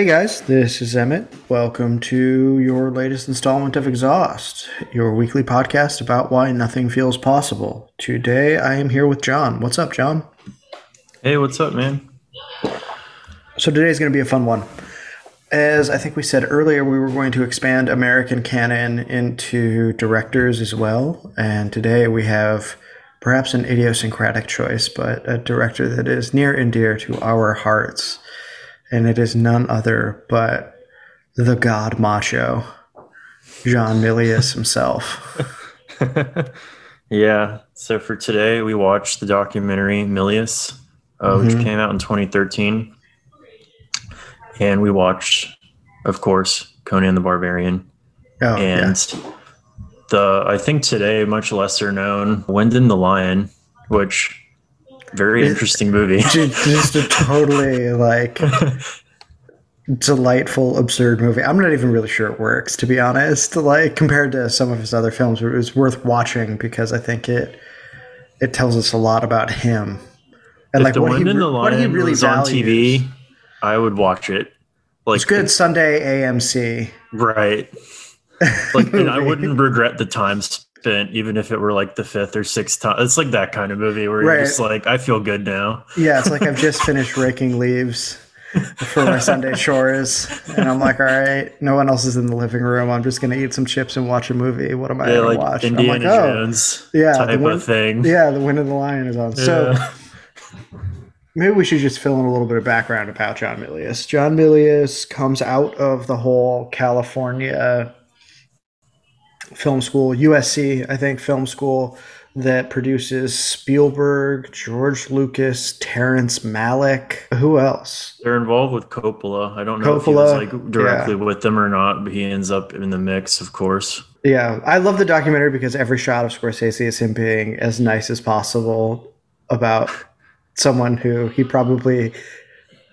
Hey guys, this is Emmett. Welcome to your latest installment of Exhaust, your weekly podcast about why nothing feels possible. Today I am here with John. What's up, John? Hey, what's up, man? So today's going to be a fun one. As I think we said earlier, we were going to expand American canon into directors as well. And today we have perhaps an idiosyncratic choice, but a director that is near and dear to our hearts and it is none other but the God Macho, John Milius himself. yeah. So for today, we watched the documentary Milius, uh, mm-hmm. which came out in 2013, and we watched, of course, Conan the Barbarian. Oh, and yeah. the I think today much lesser known Wind and the Lion, which very interesting movie. just a totally like delightful, absurd movie. I'm not even really sure it works, to be honest. Like compared to some of his other films, it was worth watching because I think it it tells us a lot about him and if like the what, he, the what he really was values. on TV. I would watch it. Like it's good Sunday AMC, right? Like, and I wouldn't regret the time even if it were like the fifth or sixth time. It's like that kind of movie where right. you're just like, I feel good now. Yeah, it's like I've just finished raking leaves for my Sunday chores, and I'm like, all right, no one else is in the living room. I'm just gonna eat some chips and watch a movie. What am I yeah, gonna like watch? Indiana I'm like, oh, Jones yeah, type the of thing. Yeah, the Wind of the Lion is on. Yeah. So. Maybe we should just fill in a little bit of background about John Milius. John Milius comes out of the whole California film school, USC, I think, film school that produces Spielberg, George Lucas, Terrence Malick. Who else? They're involved with Coppola. I don't know Coppola, if he was like directly yeah. with them or not, but he ends up in the mix, of course. Yeah, I love the documentary because every shot of Scorsese is him being as nice as possible about someone who he probably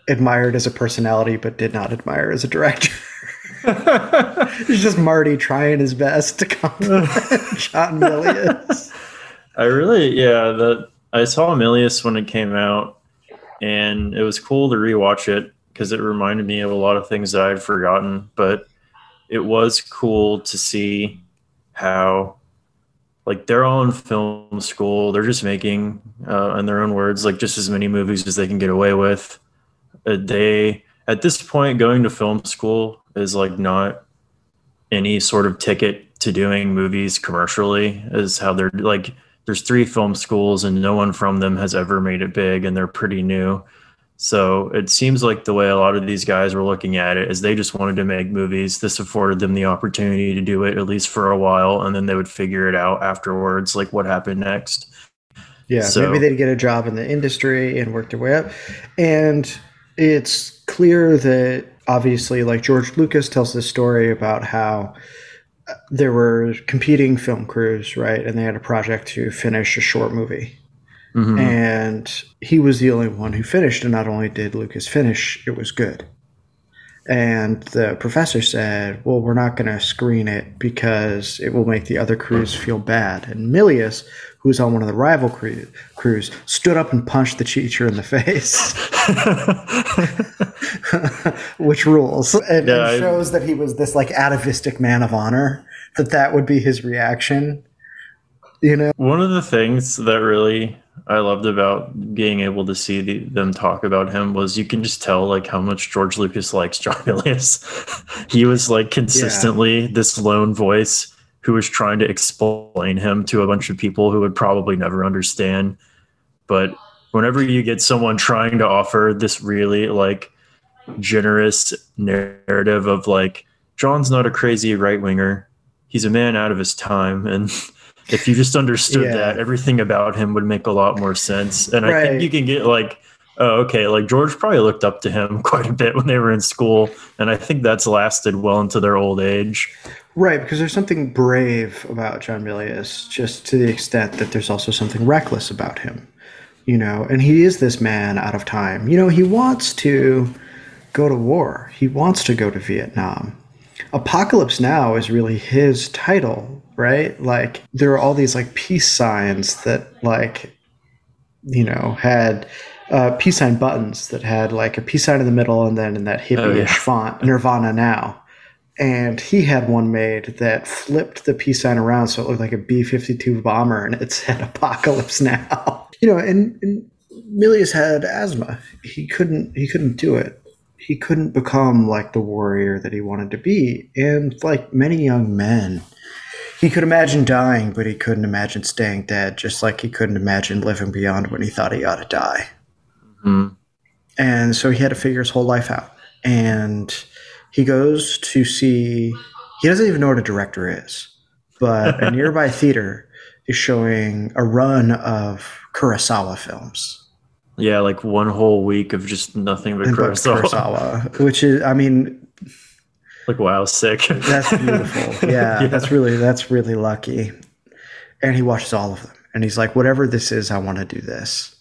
admired as a personality but did not admire as a director. it's just Marty trying his best to compliment John Milius. I really, yeah, the I saw Milius when it came out, and it was cool to rewatch it because it reminded me of a lot of things that I had forgotten. But it was cool to see how, like, they're all in film school. They're just making, uh, in their own words, like just as many movies as they can get away with. Uh, they, at this point, going to film school is like not any sort of ticket to doing movies commercially. Is how they're like there's three film schools and no one from them has ever made it big and they're pretty new. So it seems like the way a lot of these guys were looking at it is they just wanted to make movies. This afforded them the opportunity to do it at least for a while, and then they would figure it out afterwards, like what happened next. Yeah, so, maybe they'd get a job in the industry and work their way up. And it's clear that obviously, like George Lucas tells this story about how there were competing film crews, right? And they had a project to finish a short movie. Mm-hmm. And he was the only one who finished. And not only did Lucas finish, it was good. And the professor said, Well, we're not going to screen it because it will make the other crews feel bad. And Milius, who was on one of the rival crew- crews, stood up and punched the teacher in the face, which rules. And, yeah, and shows I... that he was this like atavistic man of honor, that that would be his reaction. You know? One of the things that really I loved about being able to see the, them talk about him was you can just tell like how much George Lucas likes John Milius. he was like consistently yeah. this lone voice who was trying to explain him to a bunch of people who would probably never understand. But whenever you get someone trying to offer this really like generous narrative of like John's not a crazy right winger, he's a man out of his time and if you just understood yeah. that, everything about him would make a lot more sense. And right. I think you can get like, oh, okay, like George probably looked up to him quite a bit when they were in school. And I think that's lasted well into their old age. Right, because there's something brave about John Milius, just to the extent that there's also something reckless about him. You know, and he is this man out of time. You know, he wants to go to war. He wants to go to Vietnam. Apocalypse Now is really his title right? Like there are all these like peace signs that like you know, had uh, peace sign buttons that had like a peace sign in the middle and then in that hippie-ish oh, yeah. font, Nirvana Now. And he had one made that flipped the peace sign around so it looked like a B 52 bomber and it said Apocalypse Now. You know, and, and Milius had asthma. He couldn't he couldn't do it. He couldn't become like the warrior that he wanted to be. And like many young men, he could imagine dying, but he couldn't imagine staying dead, just like he couldn't imagine living beyond when he thought he ought to die. Mm-hmm. And so he had to figure his whole life out. And he goes to see, he doesn't even know what a director is, but a nearby theater is showing a run of Kurosawa films. Yeah, like one whole week of just nothing but Kurosawa. Kurosawa. Which is, I mean, like wow, sick. that's beautiful. Yeah, yeah, that's really that's really lucky. And he watches all of them, and he's like, whatever this is, I want to do this.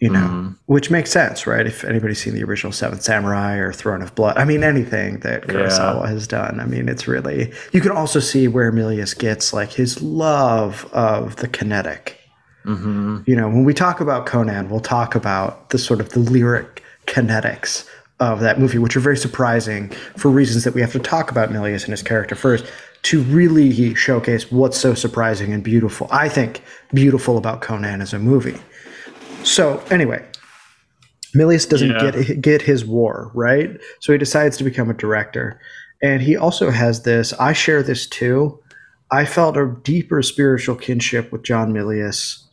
You know, mm. which makes sense, right? If anybody's seen the original Seventh Samurai or Throne of Blood, I mean, anything that Kurosawa yeah. has done, I mean, it's really. You can also see where Milius gets like his love of the kinetic. Mm-hmm. You know, when we talk about Conan, we'll talk about the sort of the lyric kinetics of that movie, which are very surprising for reasons that we have to talk about Milius and his character first to really showcase what's so surprising and beautiful. I think beautiful about Conan as a movie. So anyway, Milius doesn't yeah. get get his war right, so he decides to become a director, and he also has this. I share this too. I felt a deeper spiritual kinship with John Milius.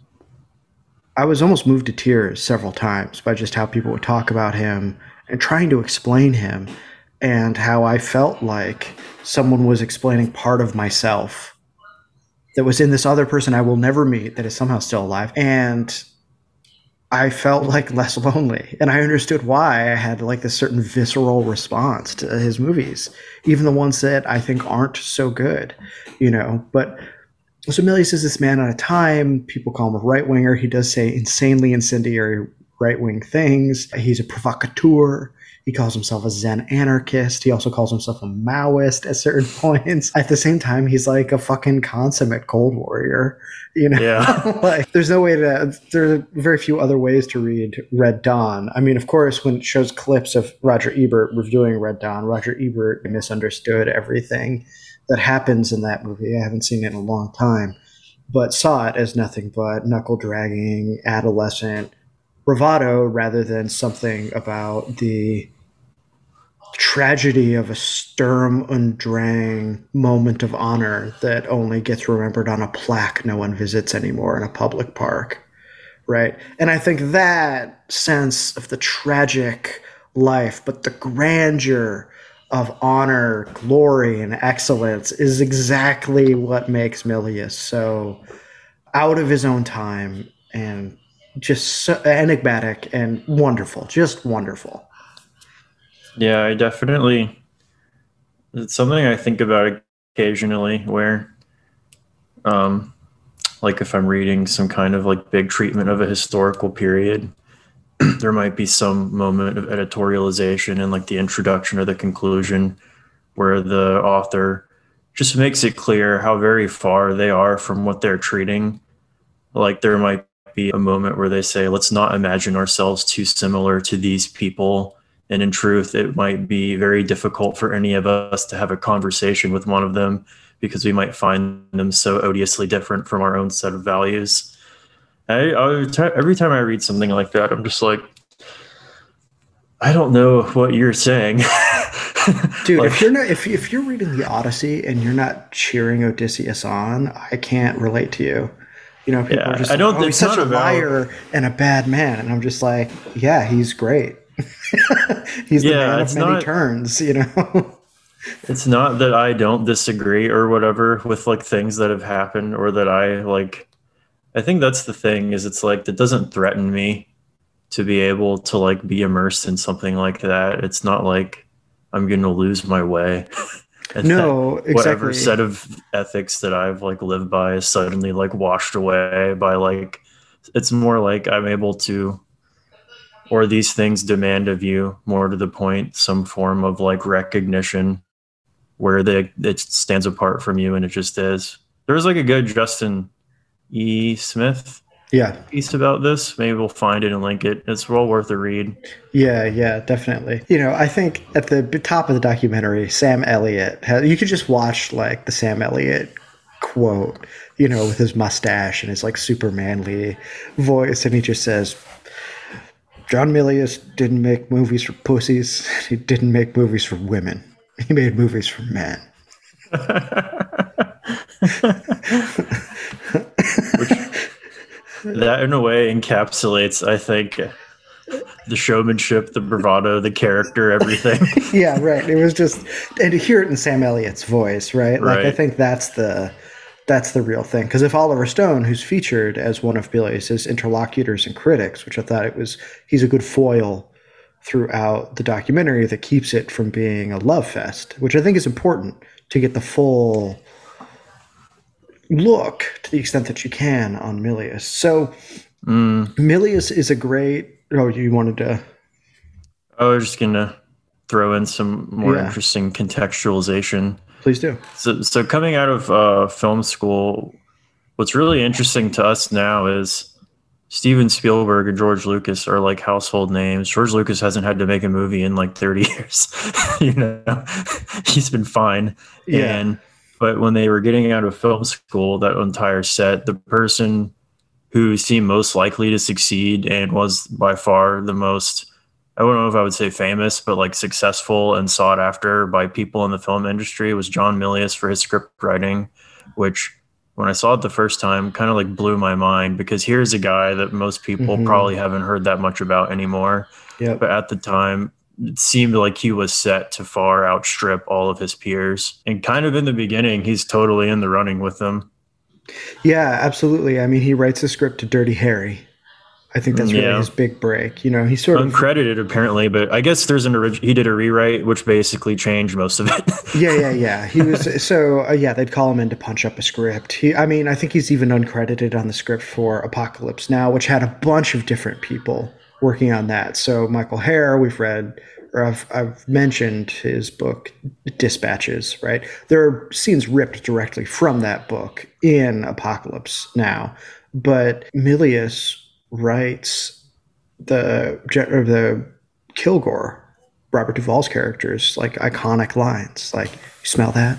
I was almost moved to tears several times by just how people would talk about him and trying to explain him and how I felt like someone was explaining part of myself that was in this other person I will never meet that is somehow still alive. And I felt like less lonely. And I understood why I had like this certain visceral response to his movies, even the ones that I think aren't so good, you know. But so Milius is this man at a time. People call him a right winger. He does say insanely incendiary right wing things. He's a provocateur. He calls himself a Zen anarchist. He also calls himself a Maoist at certain points. At the same time, he's like a fucking consummate Cold Warrior. You know, yeah. like there's no way to. There are very few other ways to read Red Dawn. I mean, of course, when it shows clips of Roger Ebert reviewing Red Dawn, Roger Ebert misunderstood everything that happens in that movie. I haven't seen it in a long time, but saw it as nothing but knuckle dragging, adolescent bravado rather than something about the tragedy of a Sturm und Drang moment of honor that only gets remembered on a plaque no one visits anymore in a public park. Right. And I think that sense of the tragic life, but the grandeur of honor, glory, and excellence is exactly what makes Milius so out of his own time and just so enigmatic and wonderful, just wonderful. Yeah, I definitely. It's something I think about occasionally, where, um, like if I'm reading some kind of like big treatment of a historical period, there might be some moment of editorialization in like the introduction or the conclusion, where the author just makes it clear how very far they are from what they're treating. Like there might be a moment where they say, let's not imagine ourselves too similar to these people. And in truth, it might be very difficult for any of us to have a conversation with one of them because we might find them so odiously different from our own set of values. I, I every time I read something like that, I'm just like, I don't know what you're saying. Dude, like, if you're not if if you're reading the Odyssey and you're not cheering Odysseus on, I can't relate to you. You know, people yeah, are just I don't. oh, he's such a liar and a bad man, and I'm just like, yeah, he's great. he's the yeah, man of many not, turns. You know. it's not that I don't disagree or whatever with like things that have happened or that I like. I think that's the thing is it's like that doesn't threaten me to be able to like be immersed in something like that. It's not like I'm going to lose my way. and no exactly. whatever set of ethics that i've like lived by is suddenly like washed away by like it's more like i'm able to or these things demand of you more to the point some form of like recognition where they it stands apart from you and it just is there's like a good justin e smith yeah piece about this. Maybe we'll find it and link it. It's well worth a read. Yeah, yeah, definitely. You know, I think at the top of the documentary, Sam Elliott, has, you could just watch like the Sam Elliott quote, you know, with his mustache and his like super manly voice, and he just says, John Milius didn't make movies for pussies. He didn't make movies for women. He made movies for men. Which, that in a way encapsulates, I think, the showmanship, the bravado, the character, everything. yeah, right. It was just, and to hear it in Sam Elliott's voice, right? Like I think that's the that's the real thing. Because if Oliver Stone, who's featured as one of Milius's interlocutors and critics, which I thought it was, he's a good foil throughout the documentary that keeps it from being a love fest, which I think is important to get the full look to the extent that you can on Milius. So Mm, Milius is a great. Oh, you wanted to. I was just gonna throw in some more Yeah. interesting contextualization. Please do. So, so coming out of uh, film school, what's really interesting to us now is Steven Spielberg and George Lucas are like household names. George Lucas hasn't had to make a movie in like 30 years. you know, he's been fine. Yeah. And but when they were getting out of film school, that entire set, the person who seemed most likely to succeed and was by far the most I don't know if I would say famous, but like successful and sought after by people in the film industry was John Milius for his script writing, which when I saw it the first time kind of like blew my mind because here's a guy that most people Mhm. probably haven't heard that much about anymore. Yep. But at the time, it seemed like he was set to far outstrip all of his peers. And kind of in the beginning, he's totally in the running with them. Yeah, absolutely. I mean, he writes a script to Dirty Harry. I think that's really Yeah. his big break. You know, he sort of Uncredited apparently, but I guess there's an orig- he did a rewrite which basically changed most of it. yeah, yeah, yeah. He was so uh, yeah. They'd call him in to punch up a script. He, I mean, I think he's even uncredited on the script for Apocalypse Now, which had a bunch of different people working on that. So Michael Herr, we've read or I've I've mentioned his book Dispatches. Right, there are scenes ripped directly from that book in Apocalypse Now, but Milius writes the the Kilgore Robert Duvall's characters like iconic lines. Like you smell that?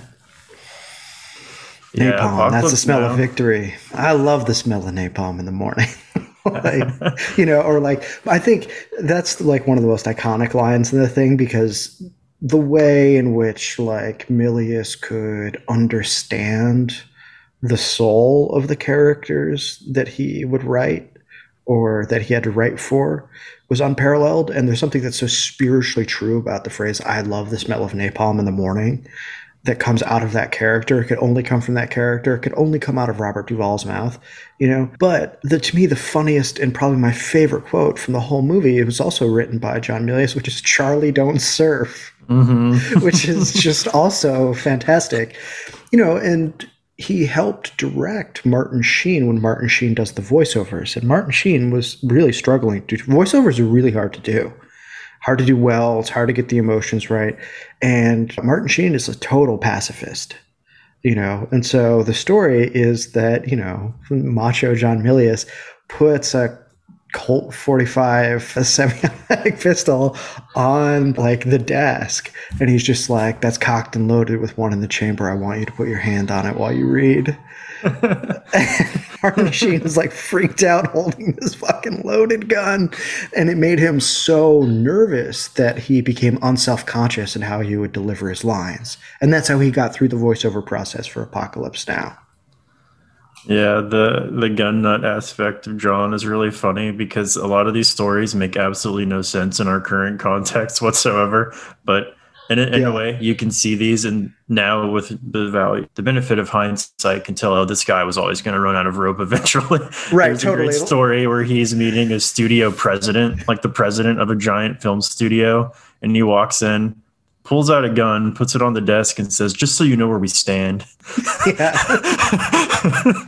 Napalm that's the smell Now. of victory. I love the smell of napalm in the morning. Like, you know or like i think that's like one of the most iconic lines in the thing because the way in which like milius could understand the soul of the characters that he would write or that he had to write for was unparalleled. And there's something that's so spiritually true about the phrase, I love the smell of napalm in the morning, that comes out of that character. It could only come from that character. It could only come out of Robert Duvall's mouth, you know? But the, to me, the funniest and probably my favorite quote from the whole movie, it was also written by John Milius, which is Charlie don't surf Mhm. which is just also fantastic. You know, and he helped direct Martin Sheen when Martin Sheen does the voiceovers. And Martin Sheen was really struggling. Voiceovers are really hard to do. Hard to do well. It's hard to get the emotions right. And Martin Sheen is a total pacifist. You know, and so the story is that, you know, macho John Milius puts a Colt 45 a semi-automatic pistol on like the desk. And he's just like that's cocked and loaded with one in the chamber. I want you to put your hand on it while you read. Martin Sheen is like freaked out holding this fucking loaded gun. And it made him so nervous that he became unself-conscious in how he would deliver his lines. And that's how he got through the voiceover process for apocalypse now Yeah, the the gun nut aspect of John is really funny because a lot of these stories make absolutely no sense in our current context whatsoever. But in, a- in Yeah. a way, you can see these, and now with the value, the benefit of hindsight, can tell oh, this guy was always going to run out of rope eventually. Right, There's a totally. great story where he's meeting a studio president, like the president of a giant film studio, and he walks in. Pulls out a gun, puts it on the desk, and says, "Just so you know where we stand." yeah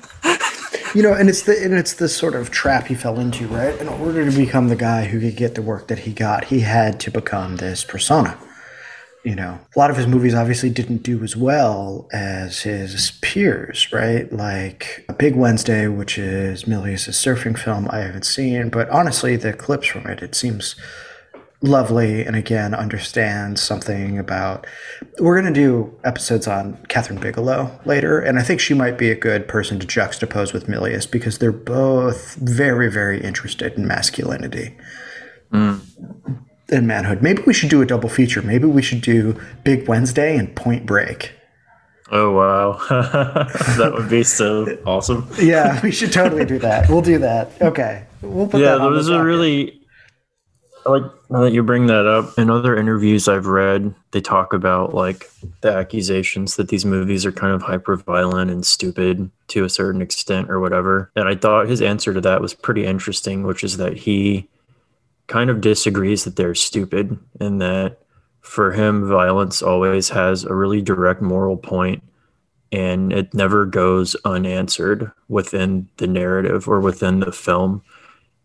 you know and it's the and it's the sort of trap he fell into right in order to become the guy who could get the work that he got he had to become this persona you know, a lot of his movies obviously didn't do as well as his peers, right? Like A Big Wednesday, which is Milius's surfing film, I haven't seen, but honestly, the clips from it, it seems lovely and again understands something about we're going to do episodes on Kathryn Bigelow later and I think she might be a good person to juxtapose with Milius because they're both very very interested in masculinity mm. and manhood maybe we should do a double feature maybe we should do Big Wednesday and Point Break Oh wow, that would be so awesome! yeah, we should totally do that. We'll do that. Okay, we'll put yeah, that. Yeah, those are really like now that you bring that up, in other interviews I've read, they talk about like the accusations that these movies are kind of hyper violent and stupid to a certain extent or whatever. And I thought his answer to that was pretty interesting, which is that he kind of disagrees that they're stupid and that for him, violence always has a really direct moral point and it never goes unanswered within the narrative or within the film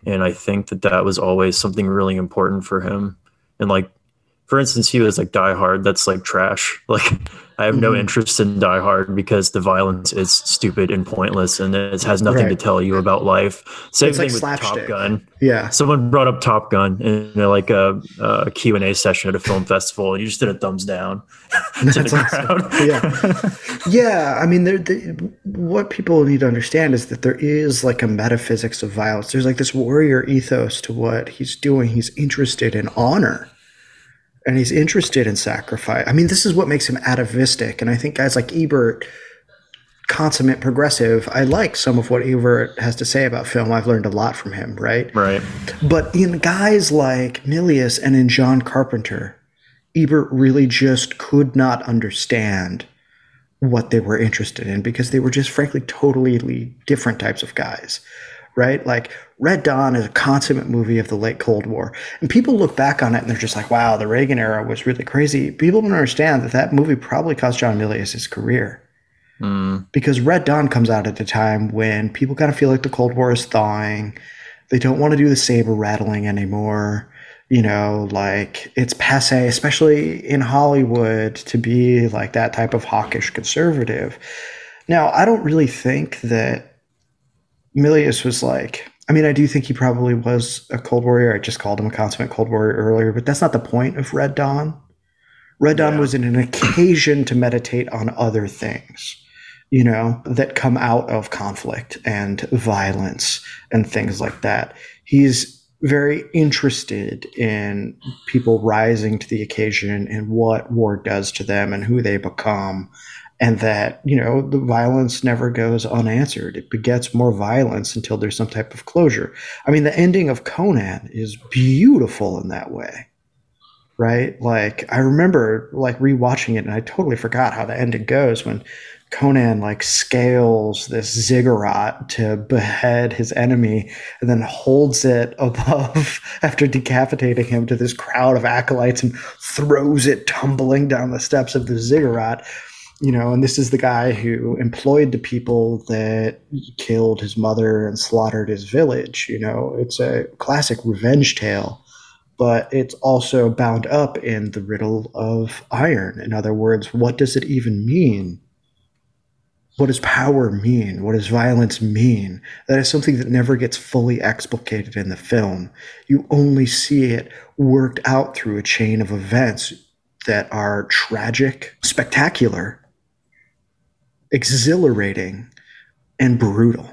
and I think that that was always something really important for him. And like, for instance, he was like Die Hard. That's like trash. Like, I have mm-hmm. no interest in Die Hard because the violence is stupid and pointless, and it has nothing right. to tell you about life. Same it's thing like with slapstick. Top Gun. Yeah, someone brought up Top Gun in like a, a Q and A session at a film festival, and you just did a thumbs down to That's the crowd. yeah, yeah. I mean, what people need to understand is that there is like a metaphysics of violence. There's like this warrior ethos to what he's doing. He's interested in honor and he's interested in sacrifice. I mean, this is what makes him atavistic. And I think guys like Ebert, consummate progressive, I like some of what Ebert has to say about film. I've learned a lot from him, right? Right. But in guys like Milius and in John Carpenter, Ebert really just could not understand what they were interested in because they were just frankly totally different types of guys right? Like Red Dawn is a consummate movie of the late Cold War. And people look back on it and they're just like, wow, the Reagan era was really crazy. People don't understand that that movie probably cost John Milius his career. Mm. Because Red Dawn comes out at a time when people kind of feel like the Cold War is thawing. They don't want to do the saber rattling anymore. You know, like it's passe, especially in Hollywood, to be like that type of hawkish conservative. Now, I don't really think that Milius was like, I mean, I do think he probably was a Cold Warrior. I just called him a consummate Cold Warrior earlier, but that's not the point of Red Dawn. Red Dawn yeah. was an occasion to meditate on other things, you know, that come out of conflict and violence and things like that. He's very interested in people rising to the occasion and what war does to them and who they become and that you know the violence never goes unanswered. It begets more violence until there's some type of closure. I mean the ending of conan is beautiful in that way right? Like i remember like rewatching it and i totally forgot how the ending goes when conan like scales this ziggurat to behead his enemy and then holds it above after decapitating him to this crowd of acolytes and throws it tumbling down the steps of the ziggurat you know, and this is the guy who employed the people that killed his mother and slaughtered his village. You know, it's a classic revenge tale, but it's also bound up in the riddle of iron. In other words, what does it even mean? What does power mean? What does violence mean? That is something that never gets fully explicated in the film. You only see it worked out through a chain of events that are tragic, spectacular, exhilarating and brutal.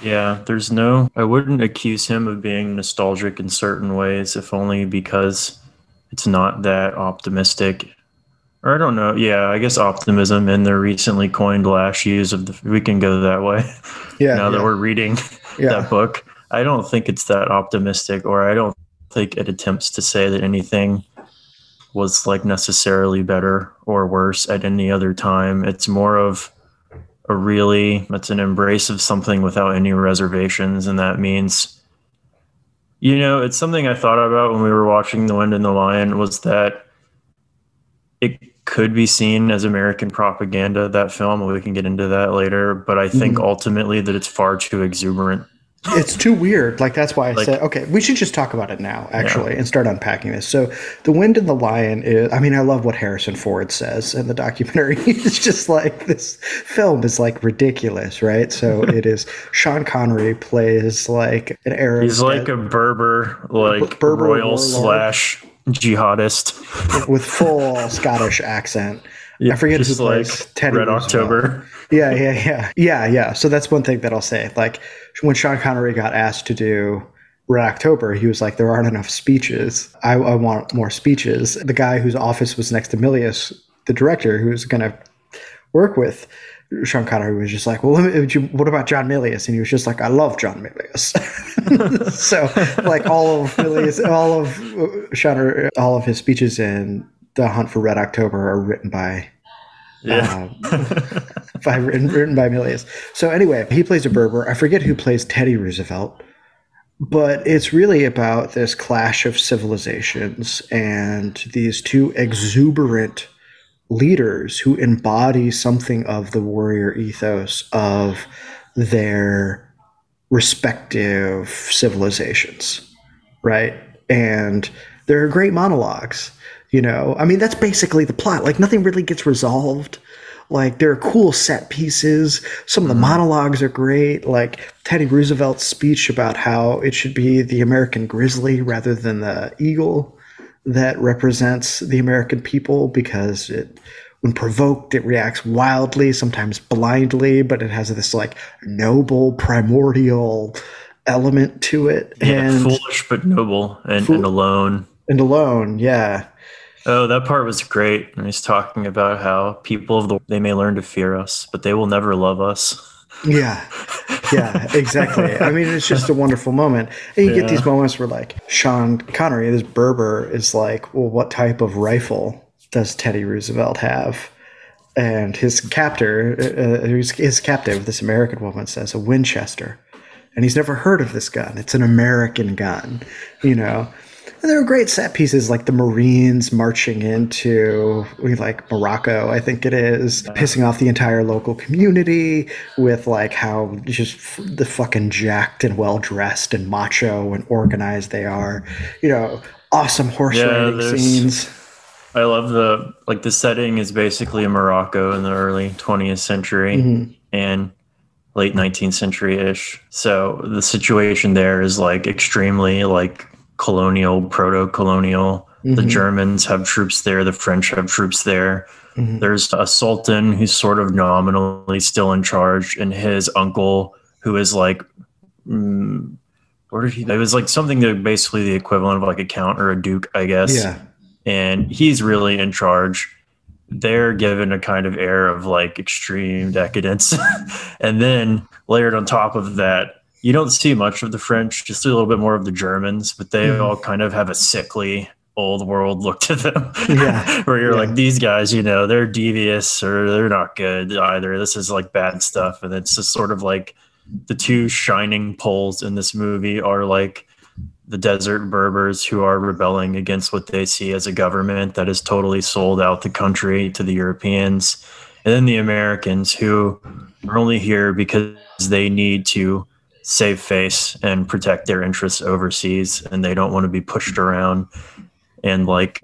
Yeah, there's no, I wouldn't accuse him of being nostalgic in certain ways, if only because it's not that optimistic. Or I don't know. Yeah, I guess optimism in the recently coined last use of the, we can go that way. Yeah. now yeah. that we're reading yeah. that book, I don't think it's that optimistic, or I don't think it attempts to say that anything was like necessarily better or worse at any other time. It's more of a really it's an embrace of something without any reservations and that means you know, it's something I thought about when we were watching The Wind and the Lion was that it could be seen as American propaganda, that film. We can get into that later. But I think mm-hmm. ultimately that it's far too exuberant it's too weird. Like that's why I like, said, okay, we should just talk about it now, actually, yeah. and start unpacking this. So, the Wind and the Lion is. I mean, I love what Harrison Ford says in the documentary. He's just like this film is like ridiculous, right? So it is. Sean Connery plays like an Arab. He's like a Berber, like Berber royal warlord. slash jihadist with full Scottish accent. Yeah, I forget who plays like Teddy Red October. Yeah, yeah, yeah, yeah, yeah. So that's one thing that I'll say. Like when Sean Connery got asked to do Red October, he was like, "There aren't enough speeches. I, I want more speeches." The guy whose office was next to Milius, the director, who's going to work with Sean Connery, was just like, "Well, what about John Milius?" And he was just like, "I love John Milius." so, like all of Milius, all of uh, Sean, all of his speeches in the Hunt for Red October are written by yeah. uh, by, written, written by Milius. So anyway, he plays a Berber. I forget who plays Teddy Roosevelt, but it's really about this clash of civilizations and these two exuberant leaders who embody something of the warrior ethos of their respective civilizations, right? And there are great monologues you know, I mean, that's basically the plot. Like, nothing really gets resolved. Like, there are cool set pieces. Some of the mm-hmm. monologues are great. Like, Teddy Roosevelt's speech about how it should be the American grizzly rather than the eagle that represents the American people because it, when provoked, it reacts wildly, sometimes blindly, but it has this like noble, primordial element to it. Yeah, and foolish but noble and, and alone. And alone, yeah. Oh, that part was great. And he's talking about how people of the they may learn to fear us, but they will never love us. Yeah. Yeah, exactly. I mean, it's just a wonderful moment. And you yeah. get these moments where like Sean Connery, this Berber, is like, well, what type of rifle does Teddy Roosevelt have? And his captor, uh, his, his captive, this American woman says a Winchester. And he's never heard of this gun. It's an American gun, you know? And there were great set pieces like the Marines marching into like Morocco, I think it is, pissing off the entire local community with like how just the fucking jacked and well dressed and macho and organized they are. You know, awesome horse yeah, riding scenes. I love the like the setting is basically Morocco in the early 20th century mm-hmm. and late 19th century ish. So the situation there is like extremely like colonial, proto colonial. Mm-hmm. The Germans have troops there, the French have troops there. Mm-hmm. There's a sultan who's sort of nominally still in charge, and his uncle, who is like, mm, what did he? It was like something that basically the equivalent of like a count or a duke, I guess. Yeah. And he's really in charge. They're given a kind of air of like extreme decadence. and then layered on top of that, you don't see much of the French, just a little bit more of the Germans, but they mm. all kind of have a sickly old world look to them. Yeah. Where you're yeah. like, these guys, you know, they're devious or they're not good either. This is like bad stuff. And it's just sort of like the two shining poles in this movie are like the desert Berbers who are rebelling against what they see as a government that has totally sold out the country to the Europeans. And then the Americans who are only here because they need to save face and protect their interests overseas and they don't want to be pushed around. And like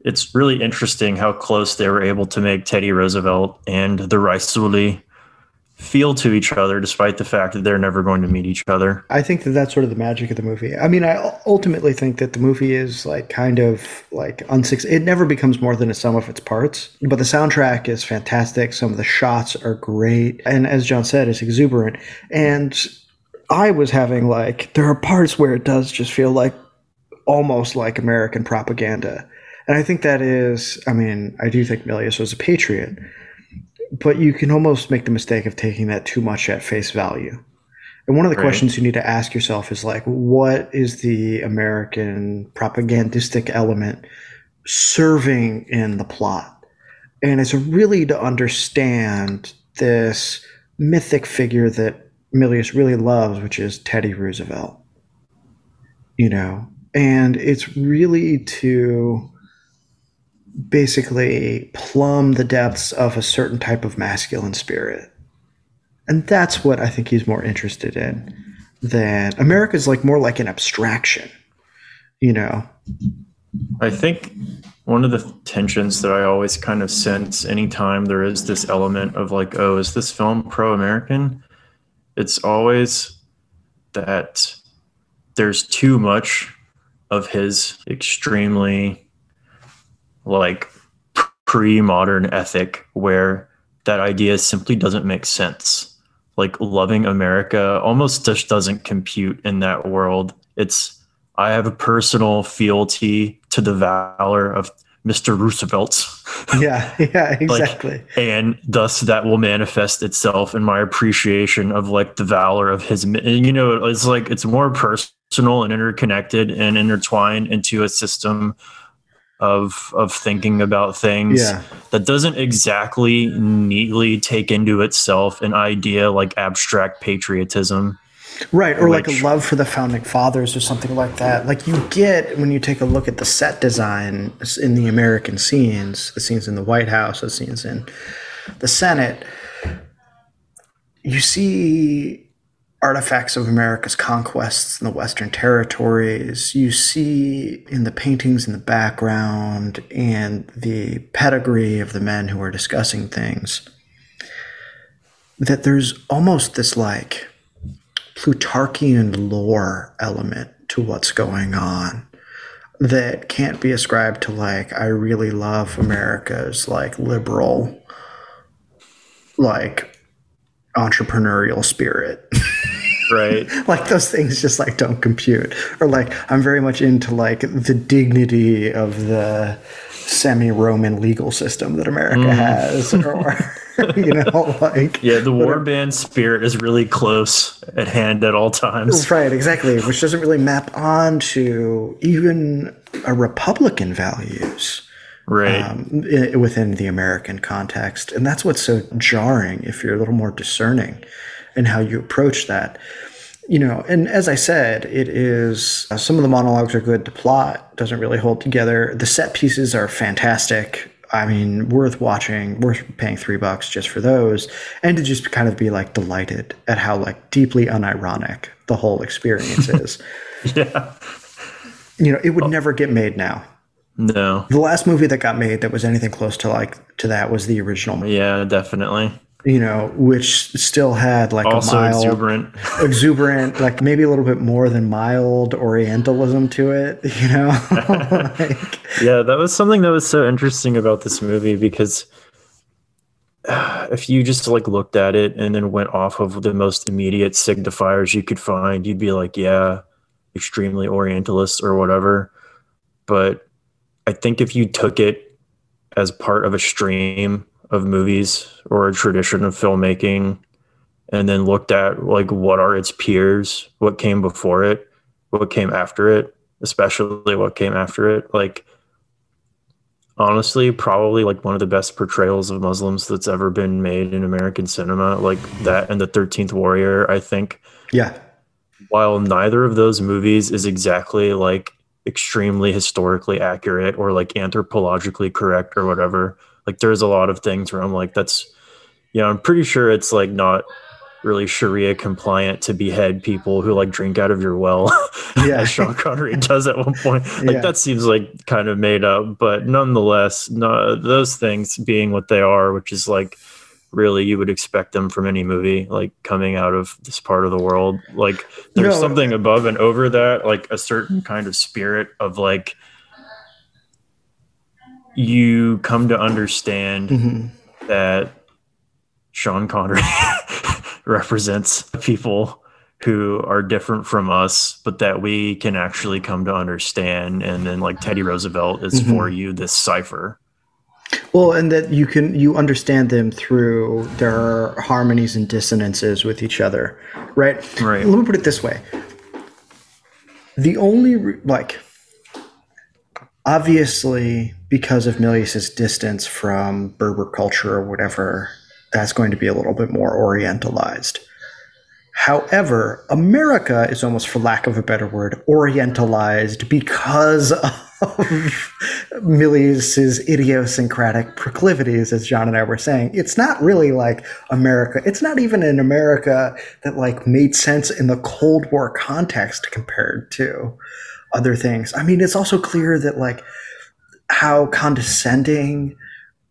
it's really interesting how close they were able to make Teddy Roosevelt and the Raisuli feel to each other despite the fact that they're never going to meet each other. I think that that's sort of the magic of the movie. I mean, I ultimately think that the movie is like kind of like unsuccessful. It never becomes more than a sum of its parts, but the soundtrack is fantastic. Some of the shots are great. And as John said, it's exuberant. And I was having like, there are parts where it does just feel like almost like American propaganda. And I think that is, I mean, I do think Milius was a patriot but you can almost make the mistake of taking that too much at face value. And one of the right. questions you need to ask yourself is like, what is the American propagandistic element serving in the plot? And it's really to understand this mythic figure that Milius really loves, which is Teddy Roosevelt. You know, and it's really to basically plumb the depths of a certain type of masculine spirit. And that's what I think he's more interested in that America is like more like an abstraction, you know. I think one of the tensions that I always kind of sense anytime there is this element of like, oh, is this film pro American? It's always that there's too much of his extremely like pre modern ethic where that idea simply doesn't make sense. Like loving America almost just doesn't compute in that world. It's I have a personal fealty to the valor of Mr. Roosevelt. Yeah, yeah, exactly. like, and thus that will manifest itself in my appreciation of like the valor of his you know, it's like it's more personal and interconnected and intertwined into a system of of thinking about things yeah. that doesn't exactly neatly take into itself an idea like abstract patriotism right or which, like a love for the founding fathers or something like that like you get when you take a look at the set design in the american scenes the scenes in the white house the scenes in the senate you see artifacts of America's conquests in the Western territories. You see in the paintings in the background and the pedigree of the men who are discussing things that there's almost this like Plutarchian lore element to what's going on that can't be ascribed to like I really love America's like liberal like entrepreneurial spirit. right. Like those things just like don't compute. Or like i'm very much into like the dignity of the semi-roman legal system that america mm. has or you know like yeah the war band spirit is really close at hand at all times. Right exactly which doesn't really map onto even a republican values right. um, within the american context. And that's what's so jarring if you're a little more discerning and how you approach that. You know, and as I said, it is uh, some of the monologues are good. The plot doesn't really hold together. The set pieces are fantastic. I mean, worth watching, worth paying three bucks just for those, and to just kind of be like delighted at how like deeply unironic the whole experience is. yeah. You know, it would oh. never get made now. No. The last movie that got made that was anything close to like to that was the original. Yeah, definitely you know, which still had like also a mild, exuberant, exuberant, like maybe a little bit more than mild Orientalism to it, you know. like, yeah, that was something that was so interesting about this movie because if you just like looked at it and then went off of the most immediate signifiers you could find, you'd be like, yeah, extremely Orientalist or whatever. But I think if you took it as part of a stream of movies or a tradition of filmmaking and then looked at like what are its peers what came before it what came after it especially what came after it. Like honestly probably like one of the best portrayals of muslims that's ever been made in american cinema like that and the 13th warrior i think. Yeah. While neither of those movies is exactly like extremely historically accurate or like anthropologically correct or whatever like there's a lot of things where I'm like, that's, you know, I'm pretty sure it's like not really Sharia compliant to behead people who like drink out of your well. Yeah. as Sean Connery does at one point. Like yeah. that seems like kind of made up, but nonetheless, no, those things being what they are, which is like really you would expect them from any movie like coming out of this part of the world. Like there's no, something above and over that, like a certain kind of spirit of like you come to understand mm-hmm. that Sean Connery represents people who are different from us, but that we can actually come to understand. And then, like Teddy Roosevelt is mm-hmm. for you this cipher. Well, and that you can you understand them through their harmonies and dissonances with each other, right? Right. Let me put it this way: the only like obviously because of Milius's distance from Berber culture or whatever, that's going to be a little bit more orientalized. However, America is almost, for lack of a better word, orientalized because of Milius's idiosyncratic proclivities, as John and I were saying. It's not really like America. It's not even an America that like made sense in the Cold War context compared to other things. I mean, it's also clear that like how condescending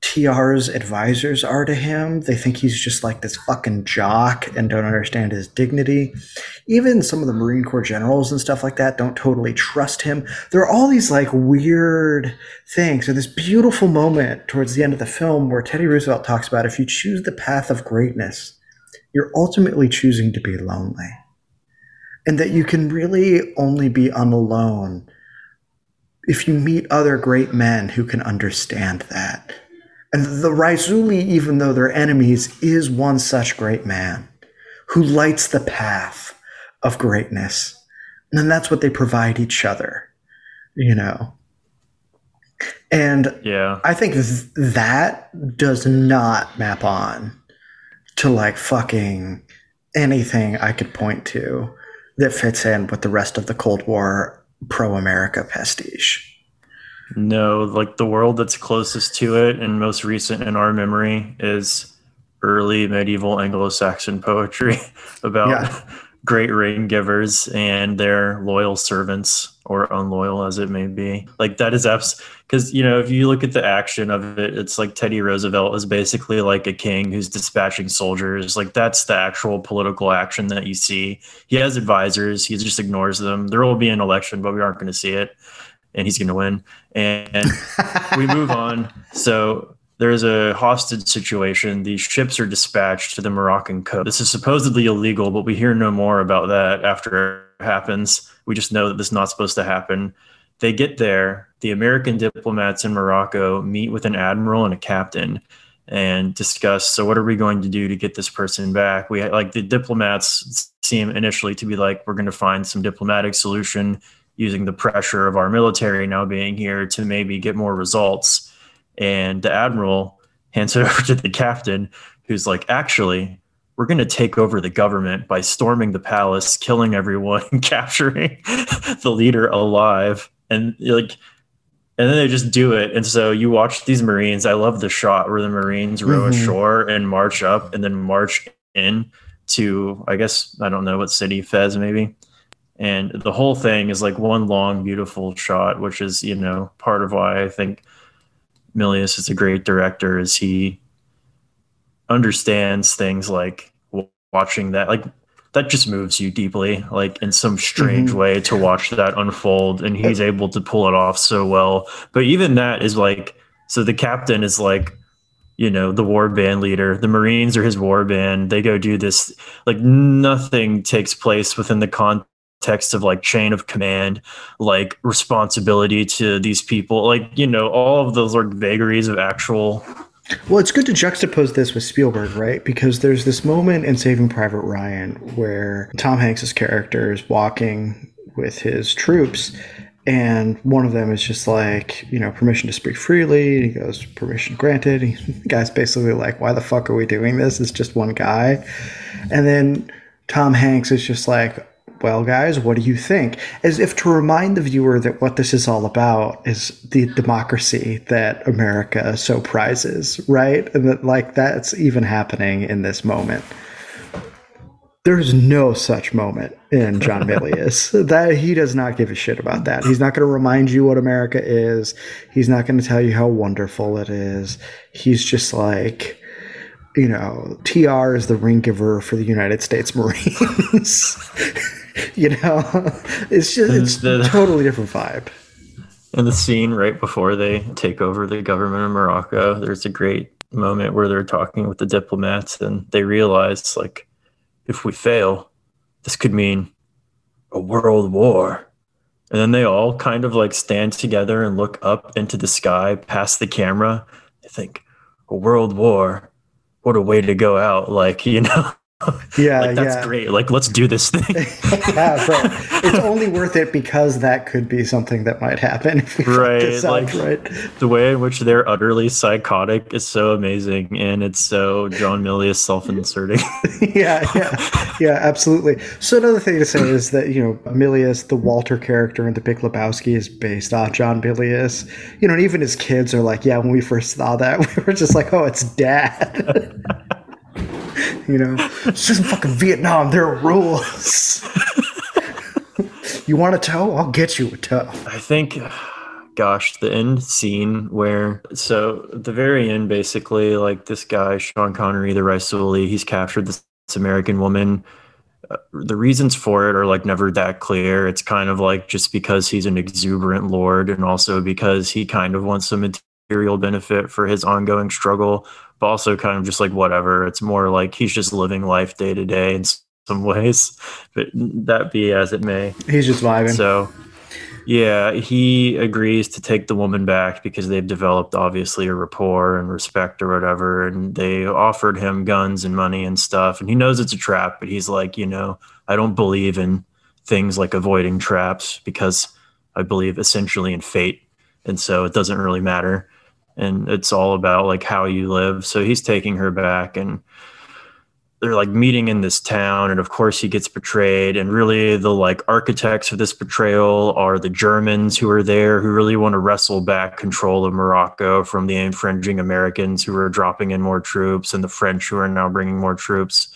TR's advisors are to him. They think he's just like this fucking jock and don't understand his dignity. Even some of the Marine Corps generals and stuff like that don't totally trust him. There are all these like weird things. And this beautiful moment towards the end of the film where Teddy Roosevelt talks about if you choose the path of greatness, you're ultimately choosing to be lonely. And that you can really only be um unalone if you meet other great men who can understand that and the Raisuli, even though they're enemies, is one such great man who lights the path of greatness. And that's what they provide each other, you know. And yeah, I think th- that does not map on to like fucking anything I could point to that fits in with the rest of the Cold War pro America pastiche. No, like the world that's closest to it and most recent in our memory is early medieval Anglo-Saxon poetry about yeah. Great ring givers and their loyal servants or unloyal as it may be. Like that is abs because you know if you look at the action of it, it's like Teddy Roosevelt is basically like a king who's dispatching soldiers. Like that's the actual political action that you see. He has advisors, he just ignores them. There will be an election, but we aren't going to see it and he's going to win. And we move on. So there's a hostage situation. These ships are dispatched to the Moroccan coast. This is supposedly illegal, but we hear no more about that after it happens. We just know that this is not supposed to happen. They get there. The American diplomats in Morocco meet with an admiral and a captain and discuss so what are we going to do to get this person back we like the diplomats seem initially to be like we're going to find some diplomatic solution using the pressure of our military now being here to maybe get more results. And the admiral hands it over to the captain, who's like, actually, we're going to take over the government by storming the palace, killing everyone, and capturing the leader alive. And like, and then they just do it. And so you watch these Marines. I love the shot where the Marines row mm-hmm. ashore and march up and then march in to, I guess, I don't know what city, Fez maybe and the whole thing is like one long beautiful shot which is you know part of why i think milius is a great director is he understands things like watching that like that just moves you deeply like in some strange mm-hmm. way to watch that unfold and he's able to pull it off so well. But even that is like so the captain is like you know the war band leader. The marines are his war band. They go do this like nothing takes place within the con context of like chain of command, like responsibility to these people, like, you know, all of those like vagaries of actual. Well, it's good to juxtapose this with Spielberg, right? Because there's this moment in Saving Private Ryan where Tom Hanks's character is walking with his troops and one of them is just like, you know, permission to speak freely. And he goes, permission granted. He, the guy's basically like, why the fuck are we doing this? It's just one guy. And then Tom Hanks is just like, well, guys, what do you think? As if to remind the viewer that what this is all about is the democracy that America so prizes, right? And that, like, that's even happening in this moment. There's no such moment in John Milius. that he does not give a shit about that. He's not going to remind you what America is. He's not going to tell you how wonderful it is. He's just like, you know, TR is the ring giver for the United States Marines. you know, it's just it's the, totally different vibe. And the scene right before they take over the government of Morocco, there's a great moment where they're talking with the diplomats and they realize like if we fail, this could mean a world war. And then they all kind of like stand together and look up into the sky past the camera. They think, a world war, what a way to go out. Like, you know, Yeah, like, that's yeah. great. Like, let's do this thing. yeah. It's only worth it because that could be something that might happen if we Right, like- right? the way in which they're utterly psychotic is so amazing, and it's so John Milius self-inserting. yeah, yeah, yeah, absolutely. So another thing to say is that you know Milius, the Walter character in The Big Lebowski, is based on John Milius. You know, and even his kids are like, yeah. When we first saw that, we were just like, oh, it's Dad. You know, this isn't fucking Vietnam. There are rules. you want a toe? I'll get you a toe. I think, gosh, the end scene where so the very end, basically, like this guy Sean Connery, the Raisuli, he's captured this, American woman. Uh, the reasons for it are like never that clear. It's kind of like just because he's an exuberant lord, and also because he kind of wants some material benefit for his ongoing struggle, but also kind of just like whatever. It's more like he's just living life day to day in some ways. But that be as it may. He's just vibing. So, yeah, he agrees to take the woman back because they've developed obviously a rapport and respect or whatever. And they offered him guns and money and stuff. And he knows it's a trap, but he's like, you know, I don't believe in things like avoiding traps because I believe essentially in fate. And so it doesn't really matter. And it's all about like how you live. So he's taking her back and they're like meeting in this town and of course he gets betrayed. And really the like architects of this betrayal are the germans who are there who really want to wrestle back control of morocco from the infringing americans who are dropping in more troops and the french who are now bringing more troops.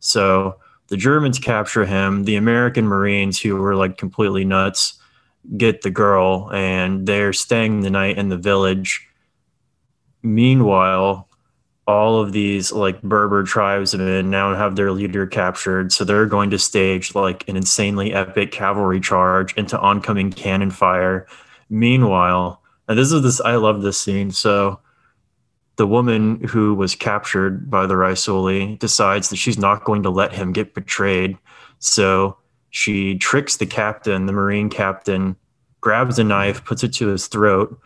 So the germans capture him. The american marines who were like completely nuts get the girl and they're staying the night in the village meanwhile all of these like Berber tribesmen now have their leader captured. So they're going to stage like an insanely epic cavalry charge into oncoming cannon fire. Meanwhile, and this is this, I love this scene. So the woman who was captured by the Raisuli decides that she's not going to let him get betrayed. So she tricks the captain, the Marine captain, grabs a knife, puts it to his throat,